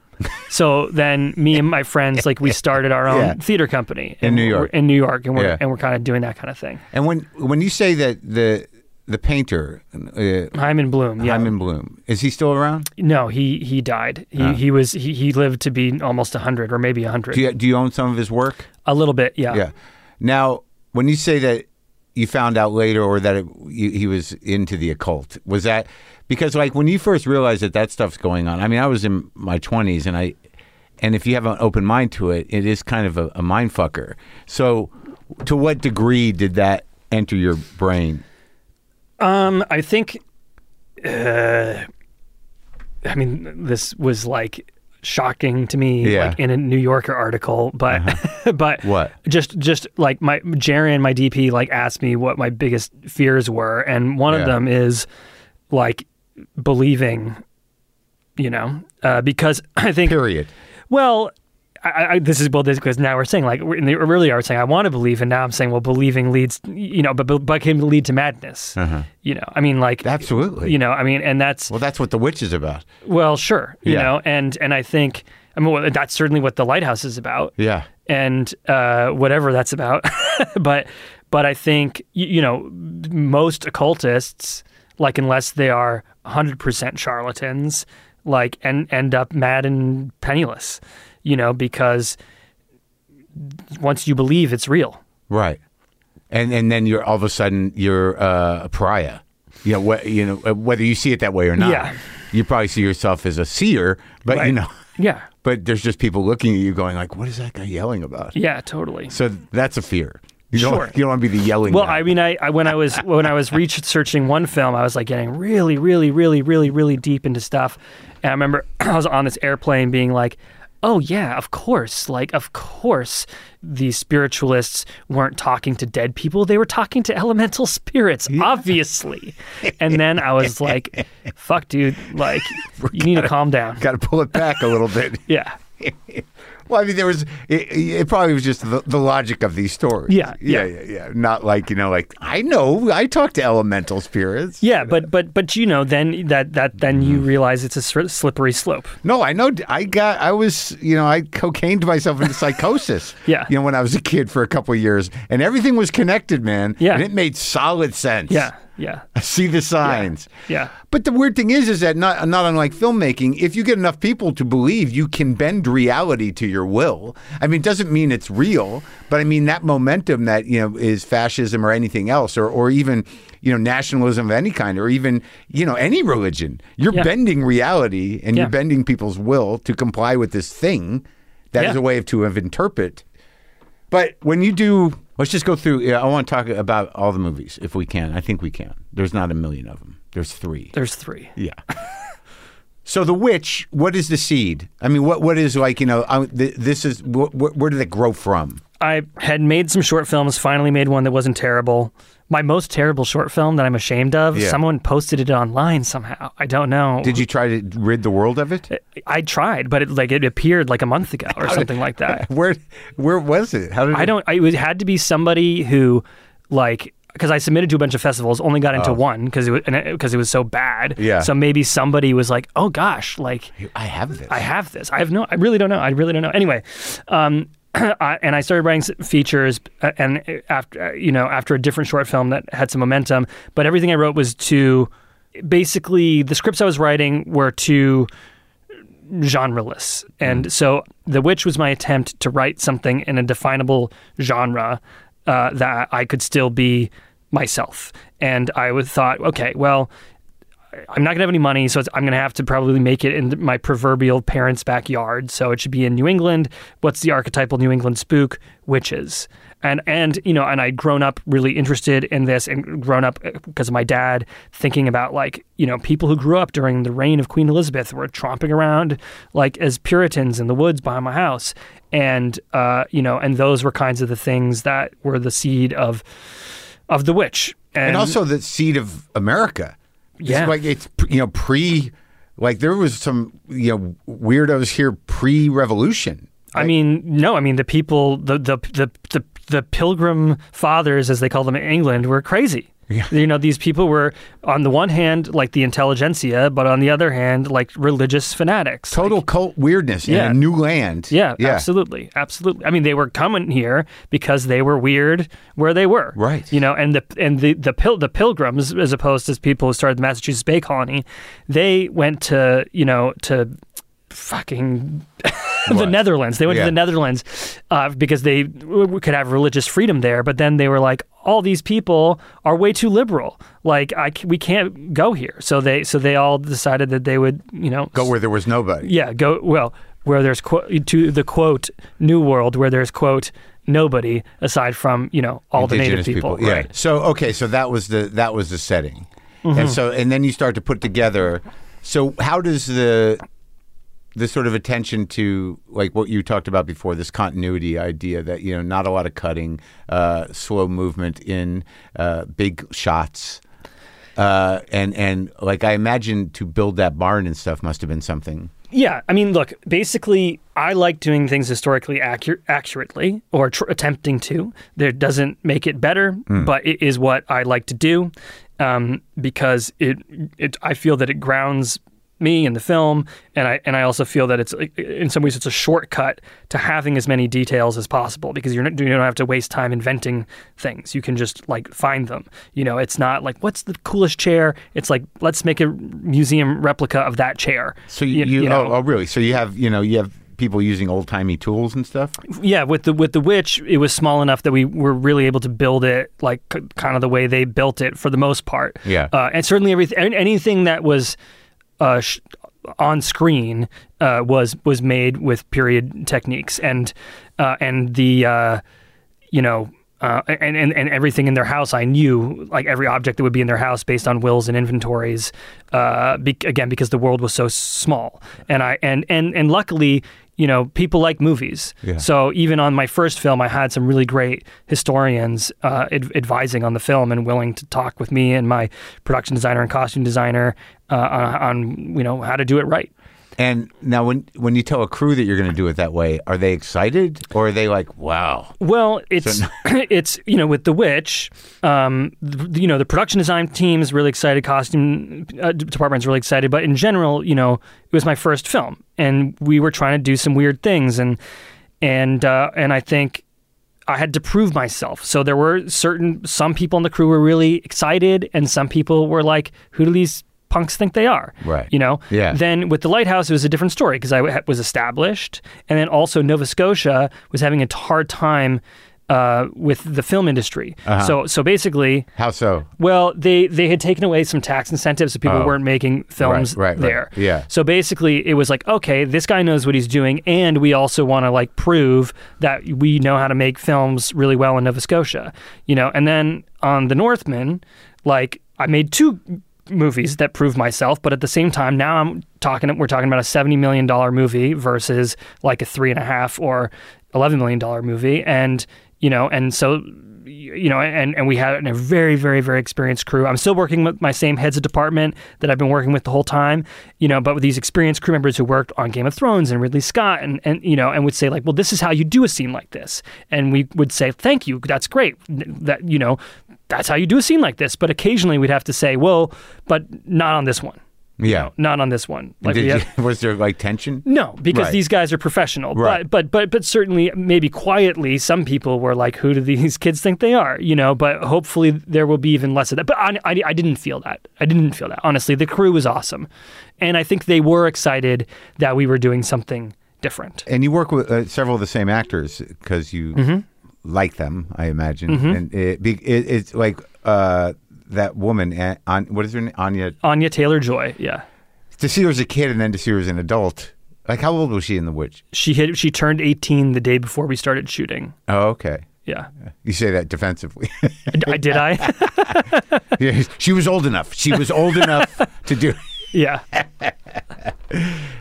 so then me and my friends like we started our own Yeah. theater company In New York. in new york and we're Yeah. and we're kind of doing that kind of thing And when when you say that the the painter, uh, Hyman Bloom, yeah. Hyman Bloom, is he still around? No, he he died. He Ah. he was he, he lived to be almost hundred or maybe hundred. Do you, do you own some of his work? A little bit, yeah. Yeah. Now, when you say that you found out later or that it, you, he was into the occult, was that because like when you first realize that that stuff's going on? I mean, I was in my 20s and I and if you have an open mind to it, it is kind of a, a mind fucker. So, to what degree did that enter your brain? Um, I think, uh, I mean, this was like shocking to me, Yeah. Uh-huh. like in a New Yorker article, but but What? Just just like my Jarin and my DP, like asked me what my biggest fears were, and one Yeah. of them is like believing, you know, uh, because I think Period. Well, I, I, this is well, this because now we're saying like we're- in the earlier I was saying I want to believe, and now I'm saying well, believing leads, you know, but but, but can lead to madness. You know, I mean, like Absolutely. you know, I mean, and that's Well, that's what the witch is about. well, sure, you Yeah. know, and and I think I mean well, that's certainly what the lighthouse is about, Yeah. and uh, whatever that's about, but but I think you, you know most occultists like unless they are 100% charlatans like and end up mad and penniless you know because once you believe it's real Right. and and then you're all of a sudden you're uh, a pariah. You know, wh- you know uh, whether you see it that way or not. Yeah. You probably see yourself as a seer, but you know, Yeah. but there's just people looking at you going like, "What is that guy yelling about?" Yeah, totally. So that's a fear. You don't. Sure. You don't want to be the yelling. Well, guy. I mean, I, I when I was when I was researching one film, I was like getting really, really, really, really, really deep into stuff, and I remember I was on this airplane being like, "Oh yeah, of course, like of course, these spiritualists weren't talking to dead people; they were talking to elemental spirits, obviously." And then I was like, "Fuck, dude, like you need to calm down." got to pull it back a little bit. Yeah, Well, I mean, there was. It, it probably was just the, the logic of these stories. Yeah, yeah, yeah. yeah, yeah. Not like you know, like I know I talk to elemental spirits. yeah, but but but you know, then that that then Mm-hmm. you realize it's a slippery slope. No, I know. I got. I was. You know, I cocained myself into psychosis. Yeah. You know, when I was a kid for a couple of years, and everything was connected, man. Yeah. And it made solid sense. Yeah, yeah, I see the signs. yeah. But the weird thing is, is that not not unlike filmmaking, if you get enough people to believe, you can bend reality to your will. I mean, it doesn't mean it's real, but I mean that momentum that you know is fascism or anything else, or or even you know nationalism of any kind, or even you know any religion. You're Yeah. bending reality and Yeah. you're bending people's will to comply with this thing that is Yeah. a way of to have interpret. But when you do, let's just go through. yeah, I want to talk about all the movies if we can. I think we can. There's not a million of them. There's three. There's three. Yeah. so the witch, what is the seed? I mean, what what is like you know? I, th- this is wh- wh- where did it grow from? I had made some short films, finally made one that wasn't terrible. My most terrible short film that I'm ashamed of, Yeah. someone posted it online somehow. I don't know. Did you try to rid the world of it? I tried, but it like it appeared like a month ago or something like that. Where where was it? How did I it- don't. I, it had to be somebody who, like, because I submitted to a bunch of festivals, only got into one because it was because it was so bad. Oh. Yeah. So maybe somebody was like, "Oh gosh, like I have this. I have this. I have no. I really don't know. I really don't know. Anyway, um, I, and I started writing features, uh, and after uh, you know, after a different short film that had some momentum, but everything I wrote was to basically the scripts I was writing were too genreless, and so The Witch was my attempt to write something in a definable genre uh, that I could still be myself, and I would thought, okay, well. I'm not gonna have any money, so it's, I'm gonna have to probably make it in my proverbial parents' backyard. So it should be in New England. What's the archetypal New England spook? Witches. And and you know, and I'd grown up really interested in this, and grown up because of my dad thinking about like you know people who grew up during the reign of Queen Elizabeth were tromping around like as Puritans in the woods behind my house, and uh, you know, and those were kinds of the things that were the seed of of the witch. and also the seed of America. Yeah. like it's you know pre, like there was some you know weirdos here pre-revolution. I mean, no. I mean, the people, the the the the, the Pilgrim Fathers, as they call them in England, were crazy. Yeah. You know, these people were on the one hand like the intelligentsia, but on the other hand like religious fanatics. Total cult weirdness Yeah. in a new land. Yeah, yeah. absolutely, absolutely. I mean, they were coming here because they were weird where they were, Right. You know, and the and the the pil- the pilgrims, as opposed to people who started the Massachusetts Bay Colony, they went to you know to fucking the Netherlands. They went Yeah. to the Netherlands uh, because they w- w- could have religious freedom there. But then they were like, all these people are way too liberal. Like, I c- we can't go here. So they so they all decided that they would you know Go where there was nobody. yeah, go well where there's quote to the quote new world where there's quote nobody aside from you know all the native Indigenous people, Yeah. right? Mm-hmm. So okay, so that was the that was the setting, and so and then you start to put together. So how does the the sort of attention to like what you talked about before, this continuity idea that you know not a lot of cutting, uh, slow movement in uh, big shots. Uh, and and like I imagine to build that barn and stuff must have been something. Yeah, I mean, look, basically, I like doing things historically accurate, accurately or tr- attempting to. There doesn't make it better, but it is what I like to do um, because it, it. I feel that it grounds me in the film, and I and I also feel that it's in some ways it's a shortcut to having as many details as possible because you're not, you don't have to waste time inventing things. You can just like find them. You know, it's not like what's the coolest chair. It's like let's make a museum replica of that chair. So you, You- you, you know. oh, oh really? So you have you know you have people using old timey tools and stuff. yeah, with the with the witch, it was small enough that we were really able to build it like kind of the way they built it for the most part. Yeah. uh, and certainly everything anything that was uh, sh- on screen uh, was was made with period techniques and uh, and the uh, you know. Uh, and, and and everything in their house, I knew like every object that would be in their house based on wills and inventories. Uh, be, again, because the world was so small, and I and and and luckily, you know, people like movies. Yeah. So even on my first film, I had some really great historians uh, ad- advising on the film and willing to talk with me and my production designer and costume designer uh, on, on you know how to do it right. And now, when when you tell a crew that you're going to do it that way, are they excited or are they like, "Wow"? Well, it's it's you know with the witch, um, the, you know the production design team is really excited, costume uh, department's really excited, but in general, you know, it was my first film, and we were trying to do some weird things, and and uh, and I think I had to prove myself. So there were certain some people in the crew were really excited, and some people were like, "Who do these punks think they are?" Right. You know. Yeah. Then with the lighthouse, it was a different story because I w- was established, and then also Nova Scotia was having a t- hard time. Uh, with the film industry, Uh-huh. so so basically, How so? well, they they had taken away some tax incentives, so people Oh. weren't making films right, right. there. Yeah. So basically, it was like, okay, this guy knows what he's doing, and we also want to like prove that we know how to make films really well in Nova Scotia, you know. And then on The Northman, like I made two movies that proved myself, but at the same time, now I'm talking. We're talking about a seventy million dollar movie versus like a three and a half or eleven million dollar movie, and you know, and so you know, and, and we had a very, very, very experienced crew. I'm still working with my same heads of department that I've been working with the whole time, you know, but with these experienced crew members who worked on Game of Thrones and Ridley Scott and, and you know, and would say like, well, this is how you do a scene like this. And we would say, thank you. That's great. That, you know, that's how you do a scene like this. But occasionally we'd have to say, well, but not on this one. Yeah. Not on this one. Like we you, was there like tension? no, because Right. these guys are professional. Right. But but but but certainly maybe quietly some people were like, who do these kids think they are? You know, but hopefully there will be even less of that. But I, I, I didn't feel that. I didn't feel that. Honestly, the crew was awesome. And I think they were excited that we were doing something different. And you work with uh, several of the same actors because you Mm-hmm. Like them, I imagine. And it, it, it's like uh, that woman, on what is her name? Anya. Anya Taylor Joy, yeah. To see her as a kid and then to see her as an adult. Like, how old was she in The Witch? She hit she turned 18 the day before we started shooting. Oh, okay. Yeah. You say that defensively. I did I? yeah, she was old enough. She was old enough to do. yeah.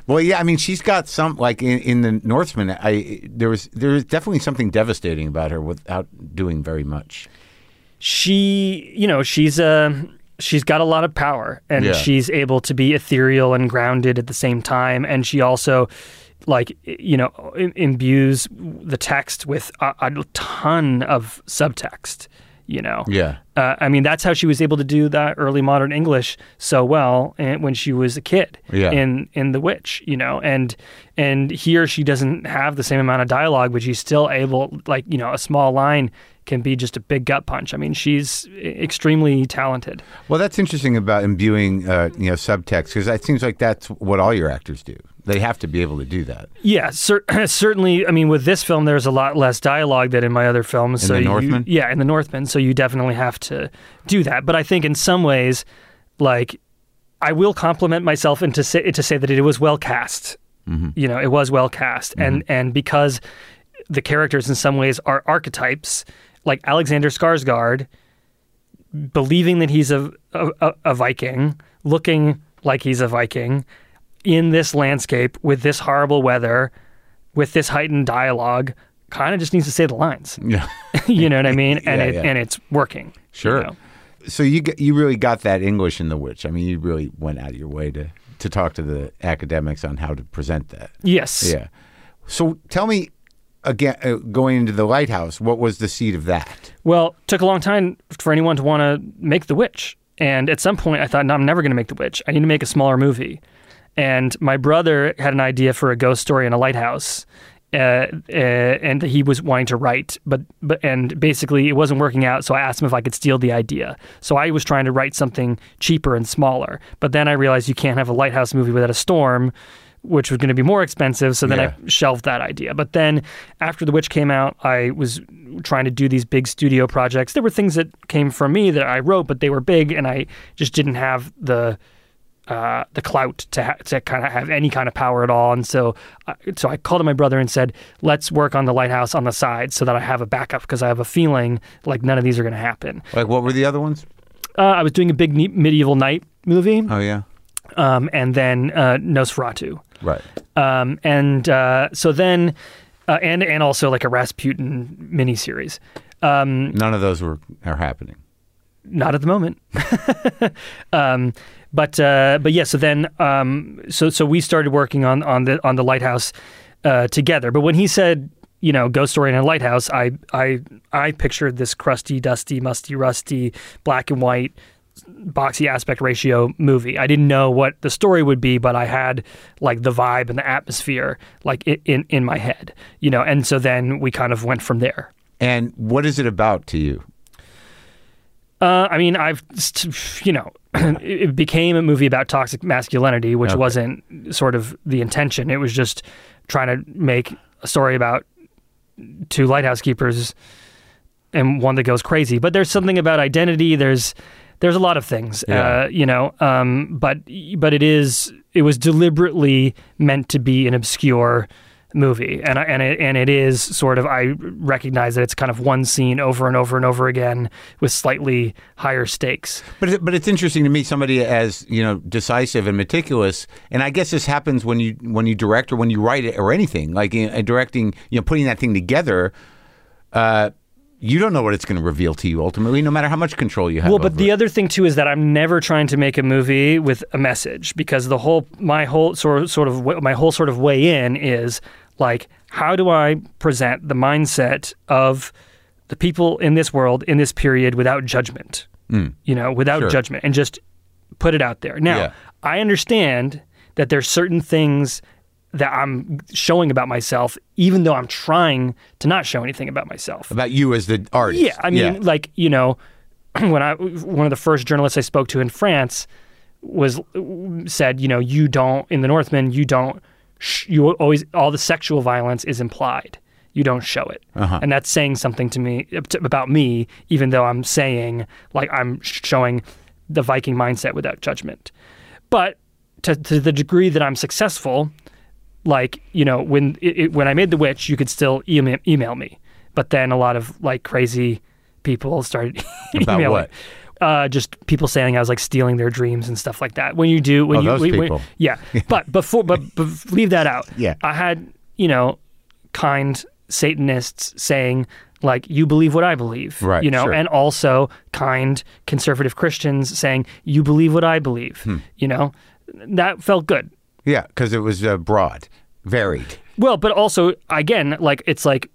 Well, yeah, I mean, she's got some like in, in the Northman. I there was there is definitely something devastating about her without doing very much. she you know she's uh she's got a lot of power and Yeah. she's able to be ethereal and grounded at the same time and she also like you know im- imbues the text with a, a ton of subtext you know Yeah. uh, I mean, that's how she was able to do that early modern English so well and when she was a kid Yeah. in in The Witch, you know, and and here she doesn't have the same amount of dialogue, but she's still able, like you know, a small line can be just a big gut punch. I mean, she's extremely talented. Well, that's interesting about imbuing, uh, you know, subtext because it seems like that's what all your actors do. They have to be able to do that. Yeah, cer- certainly. I mean, with this film, there's a lot less dialogue than in my other films. In so The you- yeah, in the Northman. So you definitely have to do that. But I think in some ways, like, I will compliment myself and to say to say that it was well cast. You know, it was well cast, and and because the characters in some ways are archetypes, like Alexander Skarsgård, believing that he's a, a, a- Viking, looking like he's a Viking, in this landscape with this horrible weather, with this heightened dialogue, kind of just needs to say the lines. Yeah. you know what I mean? And Yeah, it, yeah. and it's working. you Sure. know? So you you really got that English in The Witch. I mean, you really went out of your way to to talk to the academics on how to present that. Yes. Yeah. So tell me again, uh, going into the lighthouse, what was the seed of that? Well, it took a long time for anyone to want to make The Witch. And at some point, I thought, no, I'm never going to make The Witch. I need to make a smaller movie. And my brother had an idea for a ghost story in a lighthouse. Uh, uh, and he was wanting to write, but but and basically it wasn't working out. So I asked him if I could steal the idea. So I was trying to write something cheaper and smaller. But then I realized you can't have a lighthouse movie without a storm, which was going to be more expensive. So then Yeah. I shelved that idea. But then after The Witch came out, I was trying to do these big studio projects. There were things that came from me that I wrote, but they were big, and I just didn't have the uh, the clout to ha- to kind of have any kind of power at all. And so, uh, so I called my brother and said, "Let's work on the lighthouse on the side so that I have a backup because I have a feeling like none of these are going to happen." Like, what were the other ones? Uh, I was doing a big medieval knight movie, Oh yeah, um, and then uh, Nosferatu, right. um, and uh, so then, uh, and and also like a Rasputin miniseries. Um, None of those were are happening. not at the moment. um, but uh, but yeah, so then um, so so we started working on on the on the lighthouse uh, together. But when he said you know ghost story in a lighthouse, I I I pictured this crusty, dusty, musty, rusty, black and white boxy aspect ratio movie. I didn't know what the story would be, but I had like the vibe and the atmosphere like in in my head, you know. And so then we kind of went from there. And what is it about to you? Uh, I mean, I've, you know, it became a movie about toxic masculinity, which Okay. wasn't sort of the intention. It was just trying to make a story about two lighthouse keepers and one that goes crazy. But there's something about identity. There's there's a lot of things, Yeah. uh, you know. Um, but but it is it was deliberately meant to be an obscure movie, and I, and it and it is sort of I recognize that it's kind of one scene over and over and over again with slightly higher stakes. But it, but it's interesting to me somebody as you know decisive and meticulous, and I guess this happens when you when you direct or when you write it or anything like in, in directing, you know, putting that thing together. Uh, you don't know what it's going to reveal to you ultimately, no matter how much control you have. Well, but the it. other thing too is that I'm never trying to make a movie with a message because the whole my whole sort of, sort of my whole sort of way in is like how do I present the mindset of the people in this world in this period without judgment, hmm. you know, without Sure. judgment, and just put it out there. Now, Yeah. I understand that there's certain things that I'm showing about myself, even though I'm trying to not show anything about myself. about you as the artist. Yeah, I mean, like you know, when I one of the first journalists I spoke to in France was said, you know, you don't in the Northman, you don't, sh- you always all the sexual violence is implied. You don't show it, Uh-huh. and that's saying something to me to, about me, even though I'm saying like I'm showing the Viking mindset without judgment. But to, to the degree that I'm successful, like you know when it, it, when I made the witch, you could still email, email me, but then a lot of like crazy people started About emailing. what? Uh, just people saying I was like stealing their dreams and stuff like that. When you do, when Oh, you, when- when- yeah. But before, but, but leave that out. Yeah. I had you know kind Satanists saying like you believe what I believe, Right, You know, sure. and also kind conservative Christians saying you believe what I believe. Hmm. You know, that felt good. Yeah, because it was uh, broad, varied. Well, but also again, like it's like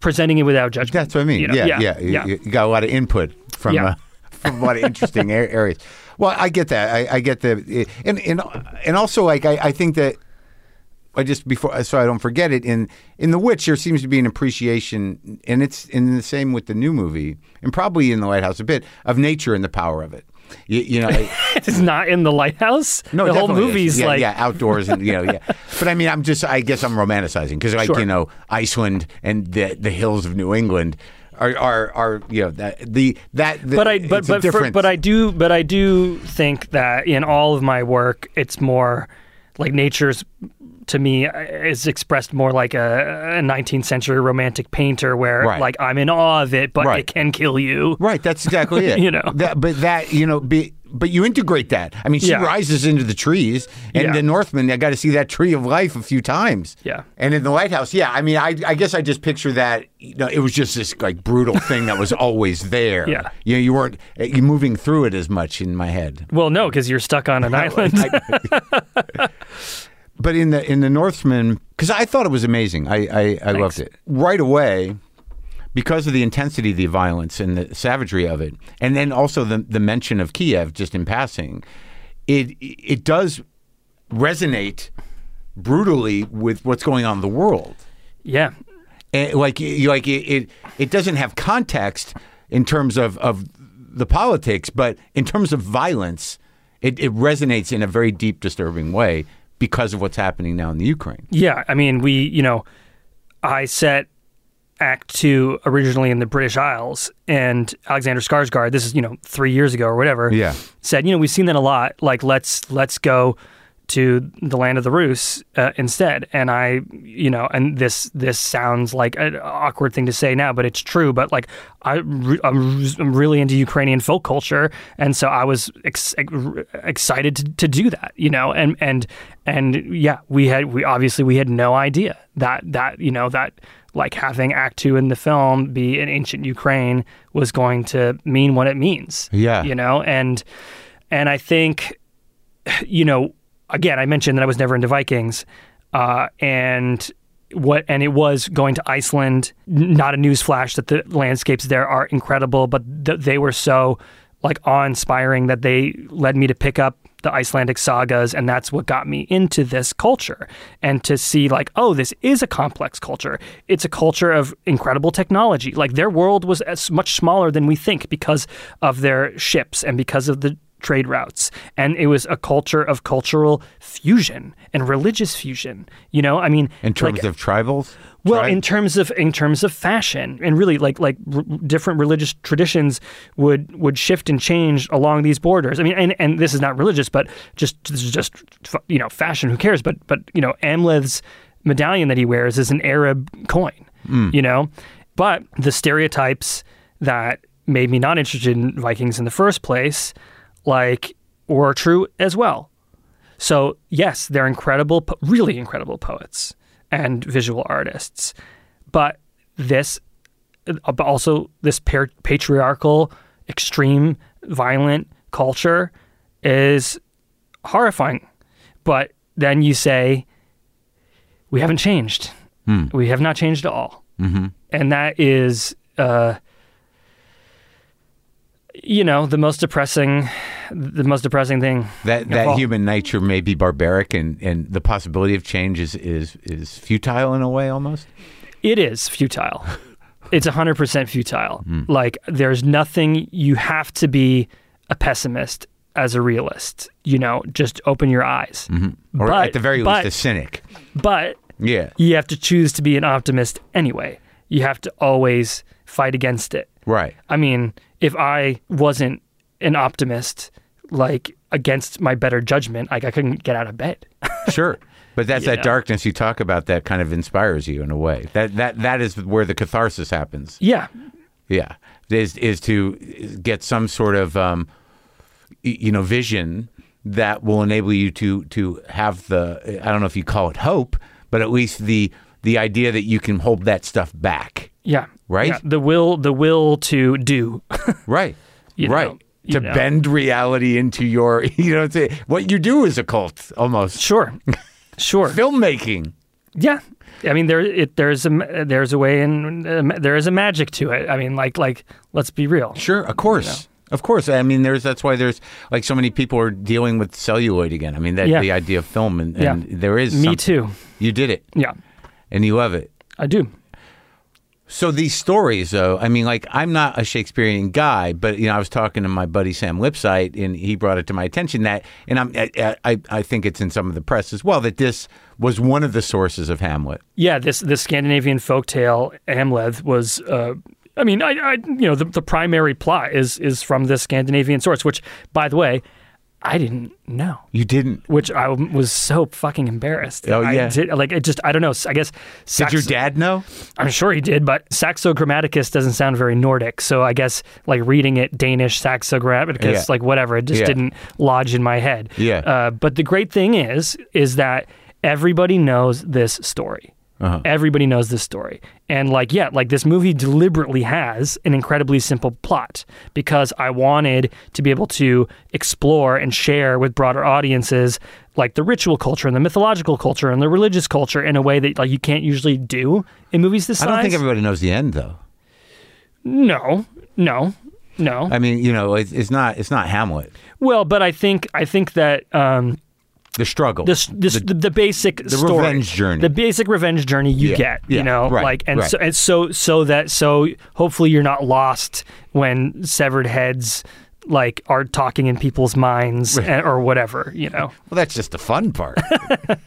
presenting it without judgment. That's what I mean. you know? yeah, yeah, yeah, You- yeah. You, got a lot of input from Yeah. uh, from a lot of interesting areas. Well, I get that. I, I get the and and and also like I, I think that I just before so I don't forget it in in the witch there seems to be an appreciation and it's in the same with the new movie and probably in the lighthouse a bit of nature and the power of it. You, you know, it's not in the lighthouse. no, the whole movie's yeah, like yeah, outdoors and you know, yeah. But I mean, I'm just, I guess I'm romanticizing because like Sure. you know, Iceland and the the hills of New England are are, are you know that the that the, but I but but for, but I do but I do think that in all of my work, it's more like nature's to me uh, is expressed more like a, a 19th century romantic painter where Right. like I'm in awe of it, but Right. it can kill you. Right, that's exactly it. You know. that, but that you know, be, but you integrate that. I mean, she Yeah. rises into the trees, and Yeah. the Northman. I got to see that tree of life a few times. Yeah. and in the lighthouse, yeah. I mean, I, I guess I just picture that. You know, it was just this like brutal thing that was always there. Yeah. you know, you weren't you moving through it as much in my head. Well, no, because you're stuck on an island. But in the in the Northman, because I thought it was amazing. I I, I loved it right away because of the intensity of the violence and the savagery of it, and then also the the mention of Kiev just in passing. It it does resonate brutally with what's going on in the world. yeah, And like you like it, it it doesn't have context in terms of of the politics, but in terms of violence, it, it resonates in a very deep, disturbing way because of what's happening now in the Ukraine. Yeah, I mean, we, you know, I set Act Two originally in the British Isles, and Alexander Skarsgård. This is you know three years ago or whatever. Yeah. said you know we've seen that a lot. Like let's let's go to the land of the Rus uh, instead. And I, you know, and this this sounds like an awkward thing to say now, but it's true. But like I, re- I'm I'm really into Ukrainian folk culture, and so I was ex- excited to, to do that, you know, and and and yeah, we had we obviously we had no idea that that you know that like having Act Two in the film be in ancient Ukraine was going to mean what it means. Yeah. you know, and and I think, you know, again, I mentioned that I was never into Vikings, uh, and what and it was going to Iceland. Not a newsflash that the landscapes there are incredible, but th- they were so like awe-inspiring that they led me to pick up the Icelandic sagas, and that's what got me into this culture and to see like, oh, this is a complex culture. It's a culture of incredible technology. Like their world was as much smaller than we think because of their ships and because of the trade routes. And it was a culture of cultural fusion and religious fusion you know? I mean In terms like- of tribals? well in terms of in terms of fashion and really like like r- different religious traditions would would shift and change along these borders. I mean and, and this is not religious but just this is just you know fashion who cares? But but you know amleth's medallion that he wears is an arab coin hmm. you know? But the stereotypes that made me not interested in vikings in the first place like were true as well so yes, they're incredible, really incredible poets and visual artists, but this, uh, but also this patriarchal, extreme, violent culture is horrifying. But then you say, we haven't changed. We have not changed at all, mm-hmm. and that is. Uh, you know the most depressing the most depressing thing that that all. human nature may be barbaric and, and the possibility of change is, is is futile in a way almost. It is futile. It's 100% futile. Hmm. Like, there's nothing, you have to be a pessimist as a realist. You know, just open your eyes. Mm-hmm. Or But- at the very but- least a cynic. But Yeah. you have to choose to be an optimist anyway. You have to always fight against it. Right. I mean, if I wasn't an optimist, like against my better judgment, like I couldn't get out of bed. Sure. But that's that know. darkness you talk about that kind of inspires you in a way. That that that is where the catharsis happens. yeah. Yeah, is is to get some sort of um, you know vision that will enable you to to have the I don't know if you call it hope, but at least the the idea that you can hold that stuff back. Yeah. Right? Yeah. The will, the will to do. Right. You right. know, you to know. bend reality into your you know what you do is a cult almost. sure. Sure. Filmmaking. Yeah, I mean there it, there's a there's a way and um, there is a magic to it. I mean, like like let's be real. Sure, of course. Of course. I mean, there's that's why there's like so many people are dealing with celluloid again. I mean, that Yeah. the idea of film and, Yeah. there is Me something- too. You did it Yeah, and you love it. I do. So these stories, though, I mean, like I'm not a Shakespearean guy, but you know, I was talking to my buddy Sam Lipsyte, and he brought it to my attention that, and I'm, I, I, I think it's in some of the press as well that this was one of the sources of Hamlet. Yeah, this this Scandinavian folktale Amleth was. Uh, I mean, I, I you know the, the primary plot is is from this Scandinavian source, which by the way, I didn't know. You didn't? Which I was so fucking embarrassed. Oh, I yeah. did, like it just I don't know. I guess Did your dad know? I'm sure he did, but Saxo Grammaticus doesn't sound very Nordic. So I guess like reading it Danish Saxo Grammaticus, Yeah. like whatever, it just Yeah. didn't lodge in my head. Yeah. Uh, but the great thing is, is that everybody knows this story. Uh-huh. Everybody knows this story. And like, yeah, like this movie deliberately has an incredibly simple plot because I wanted to be able to explore and share with broader audiences like the ritual culture and the mythological culture and the religious culture in a way that like you can't usually do in movies this I don't think everybody knows the end, though. No, no, no. I mean, you know, it's, it's not it's not Hamlet. well, but I think I think that um, The struggle. this this the, the basic the story, revenge journey. the basic revenge journey you Yeah, get, yeah, you know, right, like and right. so and so so that so hopefully you're not lost when severed heads like are talking in people's minds and, or whatever, you know. Well, that's just the fun part.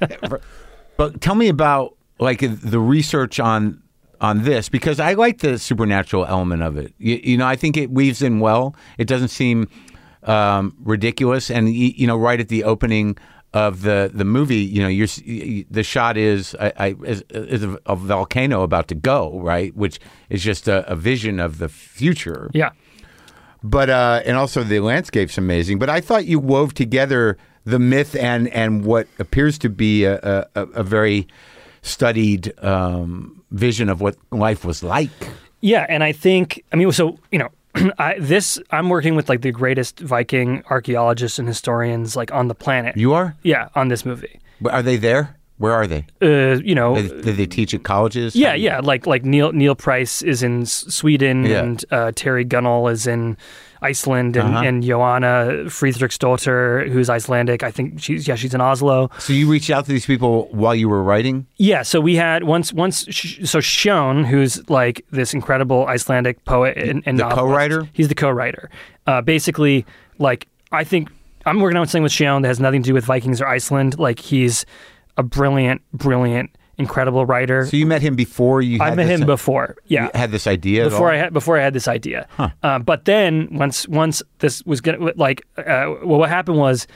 but tell me about like the research on on this because I like the supernatural element of it. You, you know, I think it weaves in well. It doesn't seem um, ridiculous, and you know, right at the opening of the the movie, you know, you're s- y- the shot is I, I is, is a, a volcano about to go right, which is just a, a vision of the future. Yeah. But uh, and also the landscape's amazing. But I thought you wove together the myth and and what appears to be a, a, a a very studied um, vision of what life was like. Yeah, and I think I mean so you know I, this I'm working with like the greatest Viking archaeologists and historians like on the planet. You are? yeah, on this movie. But Are they there? Where are they? Uh, you know, Did, did they teach at colleges? yeah, yeah, like like Neil Neil Price is in Sweden Yeah. and uh, Terry Gunnell is in Iceland and, Uh-huh. and Joanna who's Icelandic. I think she's yeah she's in Oslo. So you reached out to these people while you were writing? Yeah, so we had once once sh- so Sjón, who's like this incredible Icelandic poet and, and The novelist. co-writer? He's the co-writer. Uh, basically, like I think I'm working on something with Sjón that has nothing to do with Vikings or Iceland. Like he's a brilliant, brilliant, incredible writer. So you met him before you I met him before. Yeah, you had this idea before? I had before I had this idea. Uh, but then once once this was gonna like, uh, well, what happened was.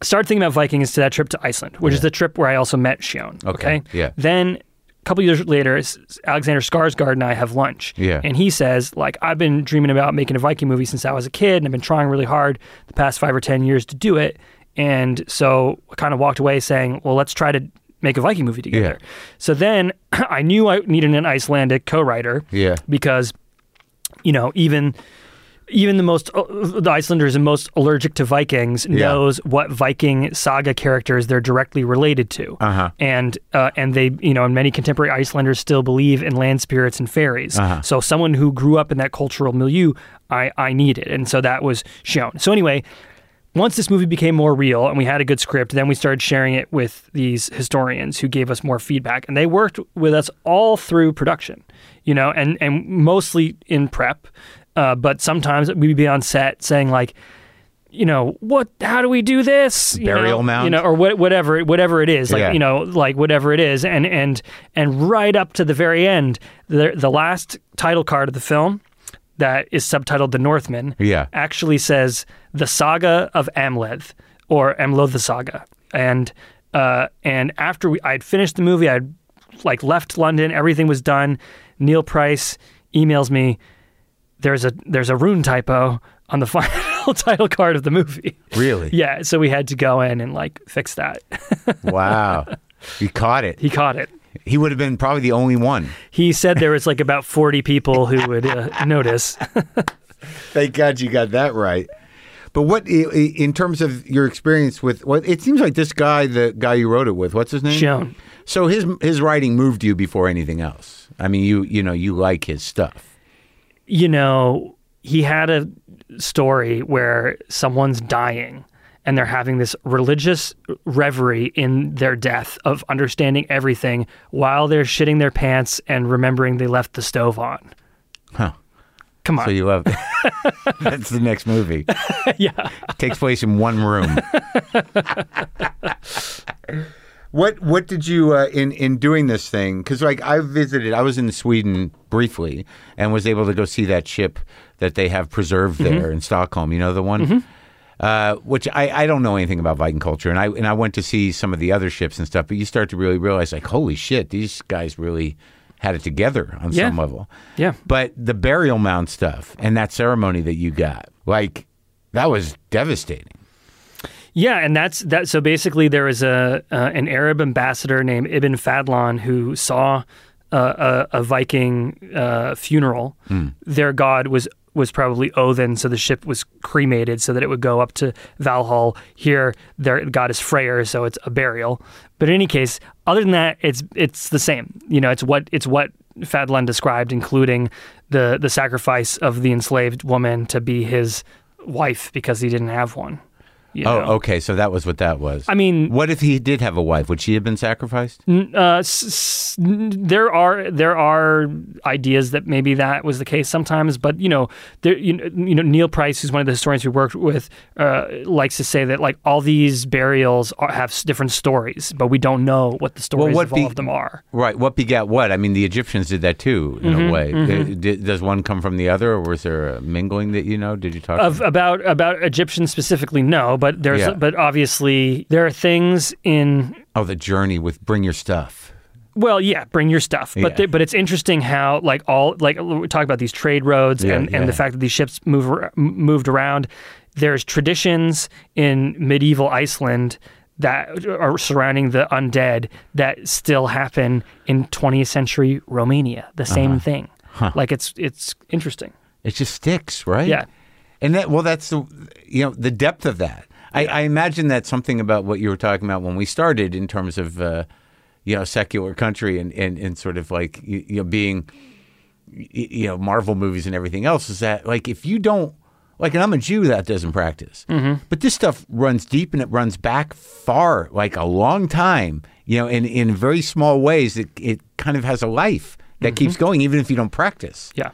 I started thinking about Vikings to that trip to Iceland, which is the trip where I also met Sjón. Okay, Okay. yeah. Then a couple years later, Alexander Skarsgård and I have lunch. Yeah. And he says, like, I've been dreaming about making a Viking movie since I was a kid, and I've been trying really hard the past five or ten years to do it. And so I kind of walked away saying, well, let's try to make a Viking movie together. So then I knew I needed an Icelandic co-writer Yeah. because you know even even the most uh, the Icelanders and most allergic to Vikings Yeah. knows what Viking saga characters they're directly related to, Uh-huh. and uh, and they you know and many contemporary Icelanders still believe in land spirits and fairies. Uh-huh. So someone who grew up in that cultural milieu, I I needed, and so that was Sjón. So anyway. Once this movie became more real and we had a good script, then we started sharing it with these historians who gave us more feedback. And they worked with us all through production, you know, and, and mostly in prep. Uh, but sometimes we'd be on set saying, like, you know, what, how do we do this? You Burial know, mound? You know, or what, whatever, whatever it is, like, Yeah. you know, like whatever it is. And, and, and right up to the very end, the, the last title card of the film that is subtitled The Northman Yeah. actually says the saga of Amleth or Amloth the saga. And uh, and after we, I'd finished the movie, I'd like left London, everything was done. Neil Price emails me. There's a there's a rune typo on the final title card of the movie. Really? Yeah, so we had to go in and like fix that. Wow. He caught it. he caught it. He would have been probably the only one. He said there was like about 40 people who would uh, notice. Thank God you got that right. But what, i- i- in terms of your experience with, what it seems like this guy, the guy you wrote it with, what's his name? Sjón. So his his writing moved you before anything else. I mean, you you know you like his stuff. you know, he had a story where someone's dying and they're having this religious reverie in their death of understanding everything while they're shitting their pants and remembering they left the stove on. Huh. Come on. So you love. That's the next movie. yeah. Takes place in one room. what what did you uh, in in doing this thing? Because like I visited, I was in Sweden briefly and was able to go see that ship that they have preserved there in Stockholm. You know the one. Uh, which I, I don't know anything about Viking culture, and I and I went to see some of the other ships and stuff. But you start to really realize, like, holy shit, these guys really had it together on Yeah. some level. Yeah. But the burial mound stuff and that ceremony that you got, like, that was devastating. Yeah, and that's that. So basically, there was a uh, an Arab ambassador named Ibn Fadlan who saw uh, a, a Viking uh, funeral. Their god was was probably Odin, so the ship was cremated so that it would go up to Valhall. Here, their god is Freyr, so it's a burial. But in any case, other than that, it's it's the same. You know, it's what it's what Fadlan described, including the the sacrifice of the enslaved woman to be his wife because he didn't have one. You Oh, know? okay. So that was what that was. I mean, what if he did have a wife? Would she have been sacrificed? uh, s- s- there are there are ideas that maybe that was the case sometimes, but you know, there, you know, you know, Neil Price, who's one of the historians we worked with, uh, likes to say that like all these burials are, have different stories, but we don't know what the stories what of be- all of them are. Right. What begat what? I mean, the Egyptians did that too, in Mm-hmm, a way. Did- does one come from the other, or was there a mingling that you know? Did you talk? Of about about Egyptians specifically, no, but there's Yeah. but obviously there are things in oh, the journey with bring your stuff. Well, yeah, bring your stuff. But Yeah. the, but it's interesting how like all like we talk about these trade roads Yeah, and, and the fact that these ships move moved around. There's traditions in medieval Iceland that are surrounding the undead that still happen in 20th century Romania. The Uh-huh. same thing. Like it's it's interesting. It just sticks, right? Yeah. And that well, that's the you know the depth of that. I, I imagine that's something about what you were talking about when we started in terms of uh, you know secular country and, and, and sort of like you, you know being you know Marvel movies and everything else is that like if you don't like and I'm a Jew that doesn't practice, but this stuff runs deep and it runs back far, like a long time. You know, in in very small ways, it it kind of has a life that keeps going even if you don't practice. Yeah.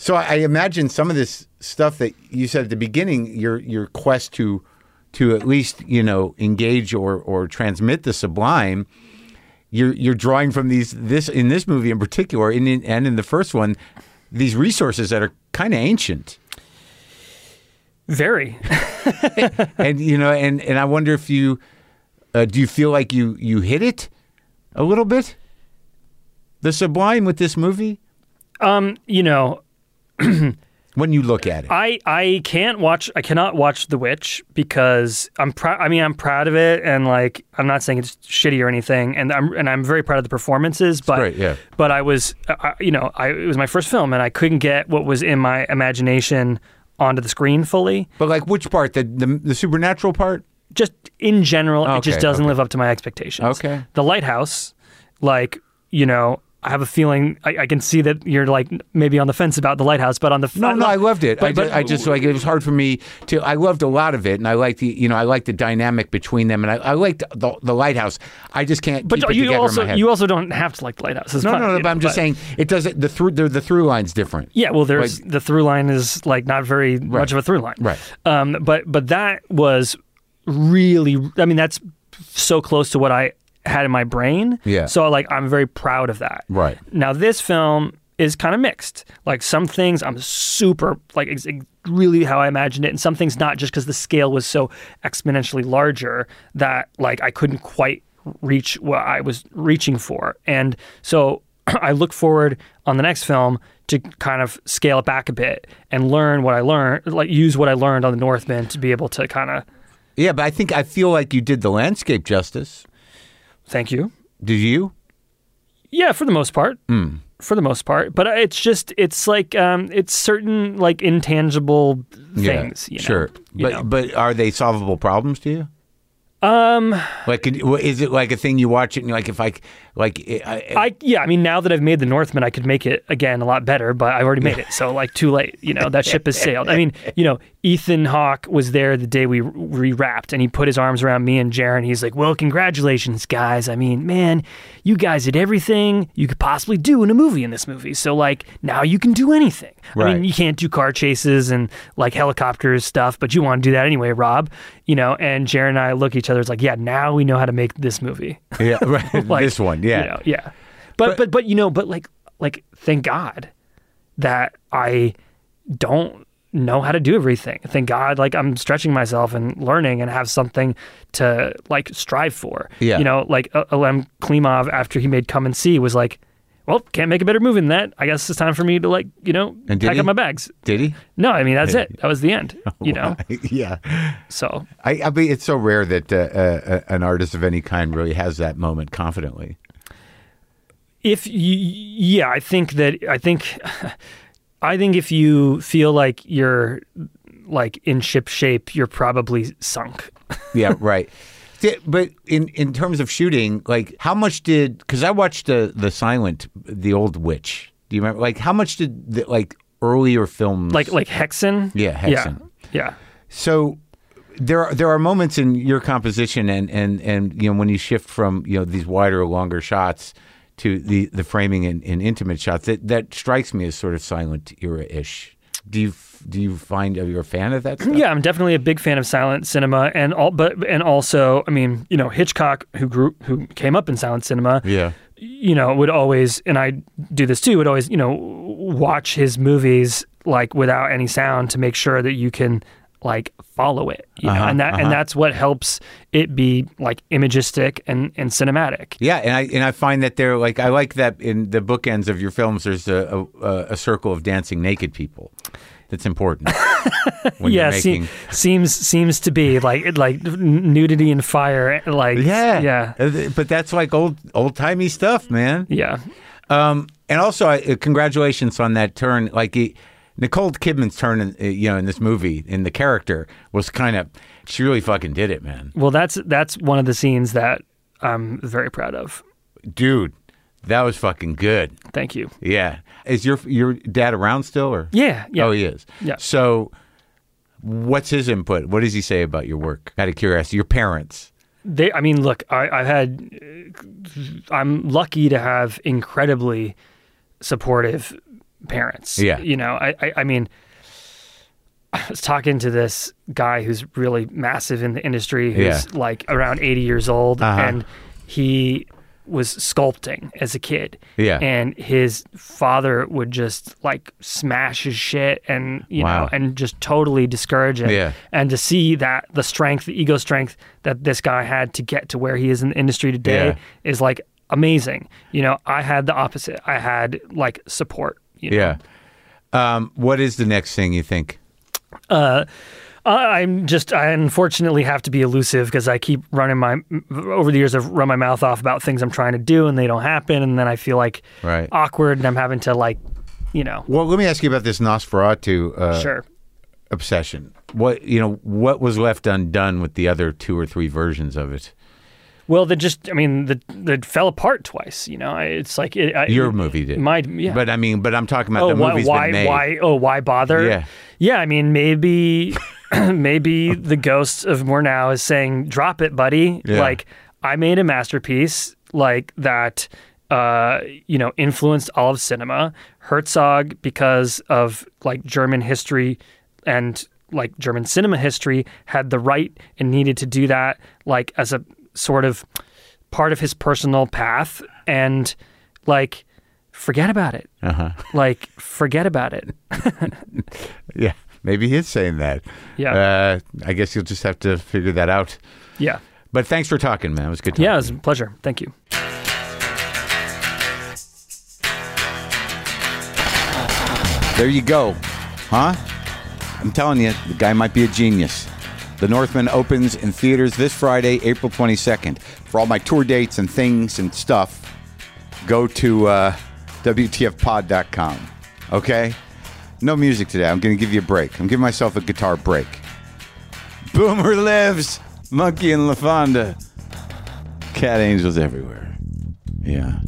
So I imagine some of this stuff that you said at the beginning, your your quest to to at least you know engage or or transmit the sublime, you're you're drawing from these this in this movie in particular, and in, and in the first one, these resources that are kind of ancient, Very. and you know, and and I wonder if you uh, do you feel like you you hit it a little bit, the sublime with this movie? Um, you know, when you look at it. I I can't watch I cannot watch The Witch because I'm proud I mean I'm proud of it and like I'm not saying it's shitty or anything and I'm and I'm very proud of the performances but great, yeah. but I was I, you know I it was my first film and I couldn't get what was in my imagination onto the screen fully But like which part? The the, the supernatural part? just in general it just doesn't okay. live up to my expectations Okay. the lighthouse like you know I have a feeling I, I can see that you're like maybe on the fence about the lighthouse but on the No, no, I loved it. I, But- just, I just like it was hard for me to. I loved a lot of it, and I liked the you know I liked the dynamic between them, and I, I liked the, the lighthouse. I just can't But you also in my head. you also don't have to like the lighthouse. It's no, fine, no, no. But know, I'm just saying it doesn't. The through the, the through line's different. Yeah, well, there's the through line is like not very much of a through line, Right. Um, but but that was really, I mean, that's so close to what I had in my brain. Yeah. So like, I'm very proud of that. Right. Now this film is kind of mixed. Like some things I'm super like ex- really how I imagined it, and some things not just because the scale was so exponentially larger that like I couldn't quite reach what I was reaching for. And so I look forward on the next film to kind of scale it back a bit and learn what I learned, like use what I learned on the Northman to be able to kind of Yeah, but I think I feel like you did the landscape justice. Thank you. Did you? Yeah, for the most part. For the most part, but it's just it's like um, it's certain like intangible things. yeah, you know, sure. but know. but are they solvable problems to you? um, Like, is it like a thing you watch it and you're like if I like I, I, I yeah, I mean now that I've made the Northman, I could make it again a lot better, but I've already made it, so like too late. You know that ship has sailed. I mean, you know, Ethan Hawke was there the day we rewrapped, and he put his arms around me and Jarin. He's like, "Well, congratulations, guys. I mean, man, you guys did everything you could possibly do in a movie in this movie. So like now you can do anything. I mean, you can't do car chases and like helicopters stuff, but you want to do that anyway, Rob. You know." And Jarin and I look at each other. It's like, yeah, now we know how to make this movie. yeah, right. Like, this one, yeah. you know, yeah. But, but but you know, but like like thank God that I don't know how to do everything. Thank God like I'm stretching myself and learning and have something to like strive for. Yeah. You know, like uh, Elem Klimov after he made Come and See was like, well, can't make a better movie than that. I guess it's time for me to like, you know, And pack he? up my bags. Did he? No, I mean that's it. That was the end. You know. yeah. So I, I mean, it's so rare that uh, uh, an artist of any kind really has that moment confidently. If you yeah i think that i think i think if you feel like you're like in ship shape you're probably sunk Yeah, right. But in in terms of shooting, like how much did? Because I watched the the Silent, the old Witch. Do you remember? Like how much did the, like earlier films like like Häxan Yeah, Häxan. yeah, yeah. So there are there are moments in your composition and and and you know when you shift from you know these wider longer shots to the the framing in, in intimate shots that that strikes me as sort of silent era ish. Do you do you find are you a fan of that? Stuff? Yeah, I'm definitely a big fan of silent cinema, and all, but and also, I mean, you know, Hitchcock, who grew, who came up in silent cinema, Yeah. you know, would always, and I do this too, would always, you know, watch his movies like without any sound to make sure that you can like follow it, you know, Uh-huh, and that uh-huh. and that's what helps it be like imagistic and and cinematic. Yeah, and I and I find that they're like I like that in the bookends of your films. There's a a, a circle of dancing naked people. That's important. when yeah, you're se- seems seems to be like like nudity and fire, like yeah, yeah, Uh, But that's like old old timey stuff, man. yeah. Um, and also, I, uh, congratulations on that turn. Like he, Nicole Kidman's turn, in, uh, you know, in this movie, in the character, was kind of she really fucking did it, man. Well, that's that's one of the scenes that I'm very proud of. Dude, that was fucking good. Thank you. Yeah, is your your dad around still, or Yeah, yeah. Oh, he is. Yeah. So, what's his input? What does he say about your work? Out of curiosity, your parents. They, I mean, look, I, I've had, I'm lucky to have incredibly supportive parents. Yeah. You know, I, I, I mean, I was talking to this guy who's really massive in the industry, who's Yeah. like around 80 years old, Uh-huh. and he was sculpting as a kid. Yeah. And his father would just like smash his shit and, you Wow. know, and just totally discourage him. Yeah. And to see that the strength, the ego strength that this guy had to get to where he is in the industry today Yeah. is like amazing. You know, I had the opposite. I had like support. You know? Yeah. Um, what is the next thing you think? Uh, I- I'm just, I unfortunately have to be elusive because I keep running my, over the years, I've run my mouth off about things I'm trying to do and they don't happen. And then I feel like Right. awkward and I'm having to like, you know, Well, let me ask you about this Nosferatu uh, sure. obsession. What you know? What was left undone with the other two or three versions of it? Well, they just, I mean, the, the fell apart twice, you know, it's like, it, I, Your movie did. my, yeah. But I mean, but I'm talking about oh, the why, movie's why, been made. why, oh, why bother? Yeah. Yeah. I mean, maybe, maybe the ghost of Murnau is saying, drop it, buddy. Yeah. Like, I made a masterpiece like that, uh, you know, influenced all of cinema. Herzog, because of like German history and like German cinema history, had the right and needed to do that, like as a sort of part of his personal path. And like, forget about it. Uh-huh. Like, forget about it. Yeah, maybe he is saying that. Yeah. Uh, I guess you'll just have to figure that out. Yeah. But thanks for talking, man. It was good. Talking. Yeah, it was a pleasure. Thank you. There you go. Huh? I'm telling you, the guy might be a genius. The Northman opens in theaters this Friday, April 22nd. For all my tour dates and things and stuff, go to uh, WTFpod.com. Okay? No music today. I'm going to give you a break. I'm giving myself a guitar break. Boomer lives. Monkey and LaFonda. Cat angels everywhere. Yeah.